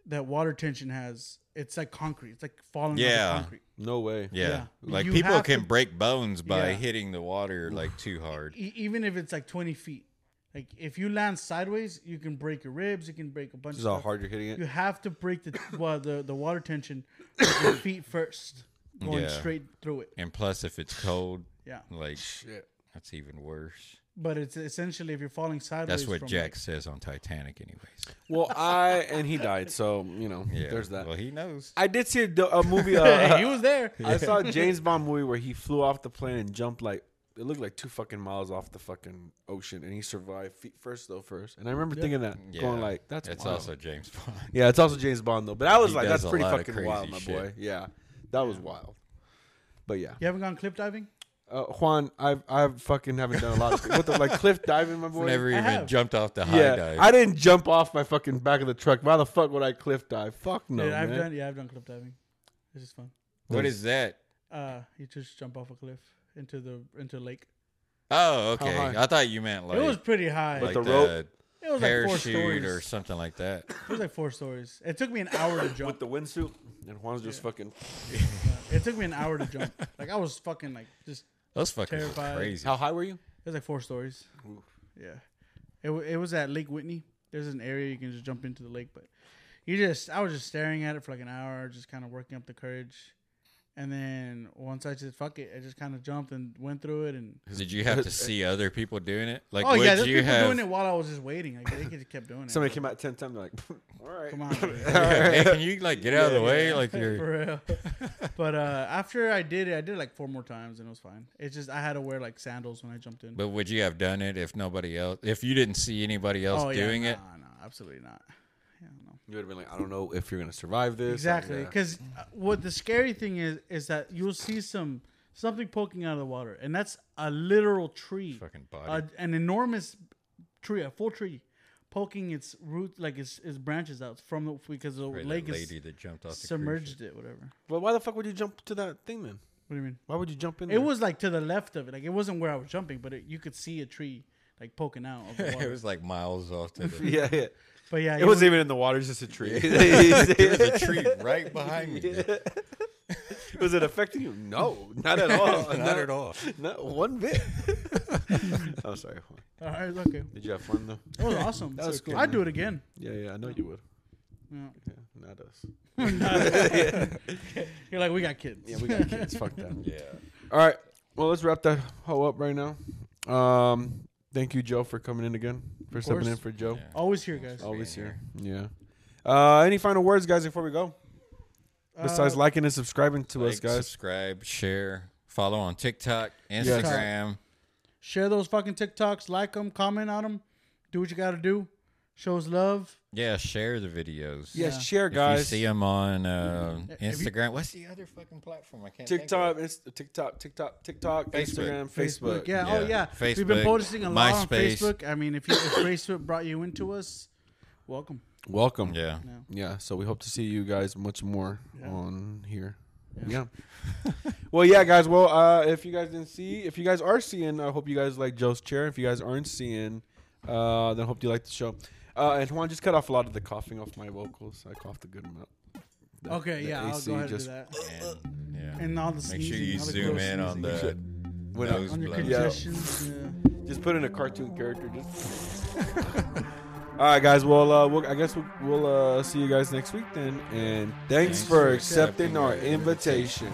Speaker 2: that water tension has, it's like concrete. It's like falling
Speaker 3: Yeah.
Speaker 2: off concrete.
Speaker 1: No way.
Speaker 3: Yeah.
Speaker 2: Yeah.
Speaker 3: Like
Speaker 2: You
Speaker 3: people can
Speaker 2: to-
Speaker 3: break bones by
Speaker 2: Yeah.
Speaker 3: hitting the water like too hard.
Speaker 2: E- even if it's like 20 feet. Like if you land sideways, you can break your ribs. You can break a bunch
Speaker 1: This is
Speaker 2: of
Speaker 1: how
Speaker 2: stuff.
Speaker 1: hard you're hitting it.
Speaker 2: You have to break the well, the the water tension with your feet first, going
Speaker 3: Yeah.
Speaker 2: straight through it.
Speaker 3: And plus, if it's cold,
Speaker 2: Yeah,
Speaker 3: like
Speaker 1: Shit.
Speaker 3: that's even worse.
Speaker 2: but it's essentially if you're falling sideways.
Speaker 3: That's what
Speaker 2: from,
Speaker 3: Jack says on Titanic, anyways.
Speaker 1: Well, I and he died, so you know,
Speaker 3: Yeah.
Speaker 1: there's that.
Speaker 3: Well, he knows.
Speaker 1: I did see a, do- a movie.
Speaker 2: Like,
Speaker 1: Uh,
Speaker 2: he was there.
Speaker 1: I saw a James Bond movie where he flew off the plane and jumped like it looked like two fucking miles off the fucking ocean, and he survived feet first though first. And I remember
Speaker 2: Yeah.
Speaker 1: thinking that,
Speaker 3: Yeah.
Speaker 1: going like, "That's
Speaker 3: It's
Speaker 1: wild.
Speaker 3: also James Bond.
Speaker 1: yeah, it's also James Bond though." But I was
Speaker 3: He
Speaker 1: like, "That's pretty fucking wild, my
Speaker 3: shit.
Speaker 1: boy." Yeah, that was wild. But yeah,
Speaker 2: You haven't gone cliff diving?
Speaker 1: uh, Juan, I've I've fucking haven't done a lot of what the, like cliff diving, my boy.
Speaker 3: Never even jumped off the high
Speaker 1: yeah,
Speaker 3: dive.
Speaker 1: I didn't jump off my fucking back of the truck. Why the fuck would I cliff dive? Fuck no,
Speaker 2: yeah, I've
Speaker 1: man.
Speaker 2: done. Yeah, I've done cliff diving. This is fun.
Speaker 3: what is that?
Speaker 2: Uh, you just jump off a cliff into the into a lake.
Speaker 3: Oh, okay. I thought you meant like
Speaker 2: it was pretty high.
Speaker 3: like
Speaker 1: the
Speaker 3: the,
Speaker 1: rope?
Speaker 2: it was like four
Speaker 3: parachute
Speaker 2: stories.
Speaker 3: or something like that.
Speaker 2: It was like four stories. It took me an hour to jump.
Speaker 1: With
Speaker 2: jump.
Speaker 1: the wingsuit, and Juan's just fucking.
Speaker 2: It took me an hour to jump. Like I was fucking like just.
Speaker 3: Those fucking
Speaker 2: Terrified.
Speaker 3: crazy.
Speaker 1: How high were you?
Speaker 2: It was like four stories.
Speaker 1: Oof.
Speaker 2: Yeah, it wa- it was at Lake Whitney. There's an area you can just jump into the lake, but you just I was just staring at it for like an hour, just kind of working up the courage. And then once I just fuck it, I just kind of jumped and went through it. And
Speaker 3: Did you have to see other people doing it? Like,
Speaker 2: oh
Speaker 3: would
Speaker 2: yeah, there's
Speaker 3: you
Speaker 2: people
Speaker 3: have?
Speaker 2: doing it while I was just waiting. Like they just kept doing it.
Speaker 1: Somebody came out ten times, like, all right,
Speaker 2: Come on, dude.
Speaker 3: hey, can you like get out of the
Speaker 1: Yeah,
Speaker 3: way?
Speaker 1: yeah.
Speaker 3: Like you're.
Speaker 2: for real. but uh, after I did it, I did it like four more times and it was fine. It's just I had to wear like sandals when I jumped in.
Speaker 3: But would you have done it if nobody else? If you didn't see anybody else
Speaker 2: oh yeah,
Speaker 3: doing it?
Speaker 2: No, no, absolutely not. Yeah, no.
Speaker 1: You would have been like, I don't know if you're gonna survive this.
Speaker 2: Exactly,
Speaker 1: Yeah.
Speaker 2: because uh, what the scary thing is is that you'll see some something poking out of the water, and that's a literal tree,
Speaker 3: Fucking
Speaker 2: a,
Speaker 3: body.
Speaker 2: an enormous tree, a full tree, poking its root like its, its branches out from the because the
Speaker 3: Or that
Speaker 2: lake
Speaker 3: lady
Speaker 2: is
Speaker 3: that jumped off
Speaker 2: submerged
Speaker 3: ship.
Speaker 2: it, whatever.
Speaker 1: But why the fuck would you jump to that thing then?
Speaker 2: What do you mean?
Speaker 1: Why would you jump in?
Speaker 2: It
Speaker 1: there?
Speaker 2: was like to the left of it, like it wasn't where I was jumping, but it, you could see a tree like poking out of the water.
Speaker 3: it was like miles off to the.
Speaker 1: yeah, yeah.
Speaker 2: but yeah,
Speaker 1: It wasn't even in the water; it's just a tree.
Speaker 3: There's a tree right behind me.
Speaker 1: was it affecting you? No, not at all.
Speaker 3: Not at all.
Speaker 1: Not one bit. I'm sorry. Juan.
Speaker 2: All right, okay.
Speaker 1: Did you have fun though?
Speaker 2: That was awesome.
Speaker 1: That was good,
Speaker 2: I'd
Speaker 1: man.
Speaker 2: do it again.
Speaker 1: Yeah, yeah. I know you would.
Speaker 2: Yeah.
Speaker 1: Yeah, not us.
Speaker 2: You're like, we got kids.
Speaker 1: Yeah, we got kids. Fuck that.
Speaker 3: Yeah.
Speaker 1: All right. Well, let's wrap that hoe up right now. Um, thank you, Joe, for coming in again. For
Speaker 2: Of
Speaker 1: stepping
Speaker 2: course.
Speaker 1: in for Joe.
Speaker 3: Yeah.
Speaker 2: Always here, guys.
Speaker 1: Always
Speaker 3: being
Speaker 1: here. Yeah. Uh, any final words, guys, before we go? Besides
Speaker 2: Uh,
Speaker 1: liking and subscribing to us, guys.
Speaker 3: subscribe, share, follow on TikTok,
Speaker 1: Yes.
Speaker 3: Instagram.
Speaker 2: share those fucking TikToks, like them, comment on them, do what you got to do. Shows love.
Speaker 3: Yeah, share the videos.
Speaker 1: Yes,
Speaker 2: Yeah.
Speaker 1: share,
Speaker 3: If
Speaker 1: guys.
Speaker 3: you see them on uh,
Speaker 2: If you-
Speaker 3: Instagram, what's the other fucking platform? I can't. think of
Speaker 1: TikTok,
Speaker 3: it.
Speaker 1: Inst- TikTok, TikTok, TikTok,
Speaker 3: Facebook.
Speaker 1: Instagram, Facebook.
Speaker 2: Yeah. Oh
Speaker 3: Yeah.
Speaker 2: yeah. We've been
Speaker 3: Facebook,
Speaker 2: posting a lot on
Speaker 3: MySpace.
Speaker 2: Facebook. I mean, if you if Facebook brought you into us, welcome.
Speaker 1: Welcome.
Speaker 3: Yeah.
Speaker 2: Yeah.
Speaker 1: Yeah, so we hope to see you guys much more
Speaker 2: Yeah.
Speaker 1: on here.
Speaker 2: Yeah.
Speaker 1: Yeah. well, yeah, guys. Well, uh, if you guys didn't see, if you guys are seeing, I hope you guys like Joe's chair. If you guys aren't seeing, uh, then hope you like the show. Uh, and Juan just cut off a lot of the coughing off my vocals. I coughed a good amount. The-
Speaker 2: Okay.
Speaker 1: the
Speaker 2: Yeah. I'll
Speaker 1: AC
Speaker 2: go ahead
Speaker 1: just
Speaker 2: and do that.
Speaker 3: And, yeah.
Speaker 2: And all the
Speaker 3: Make
Speaker 2: sneezing.
Speaker 3: sure you
Speaker 2: all the
Speaker 3: zoom
Speaker 2: gross
Speaker 3: in on
Speaker 2: sneezing.
Speaker 3: the
Speaker 1: went up.
Speaker 3: nose
Speaker 2: on your
Speaker 3: blood.
Speaker 1: Yeah.
Speaker 2: Yeah.
Speaker 1: Just put in a cartoon character. Just. All right, guys. Well, uh, we'll I guess we'll, we'll uh, see you guys next week then. And thanks,
Speaker 3: Thanks
Speaker 1: for
Speaker 3: for
Speaker 1: accepting
Speaker 3: accepting
Speaker 1: our
Speaker 3: our
Speaker 1: invitation.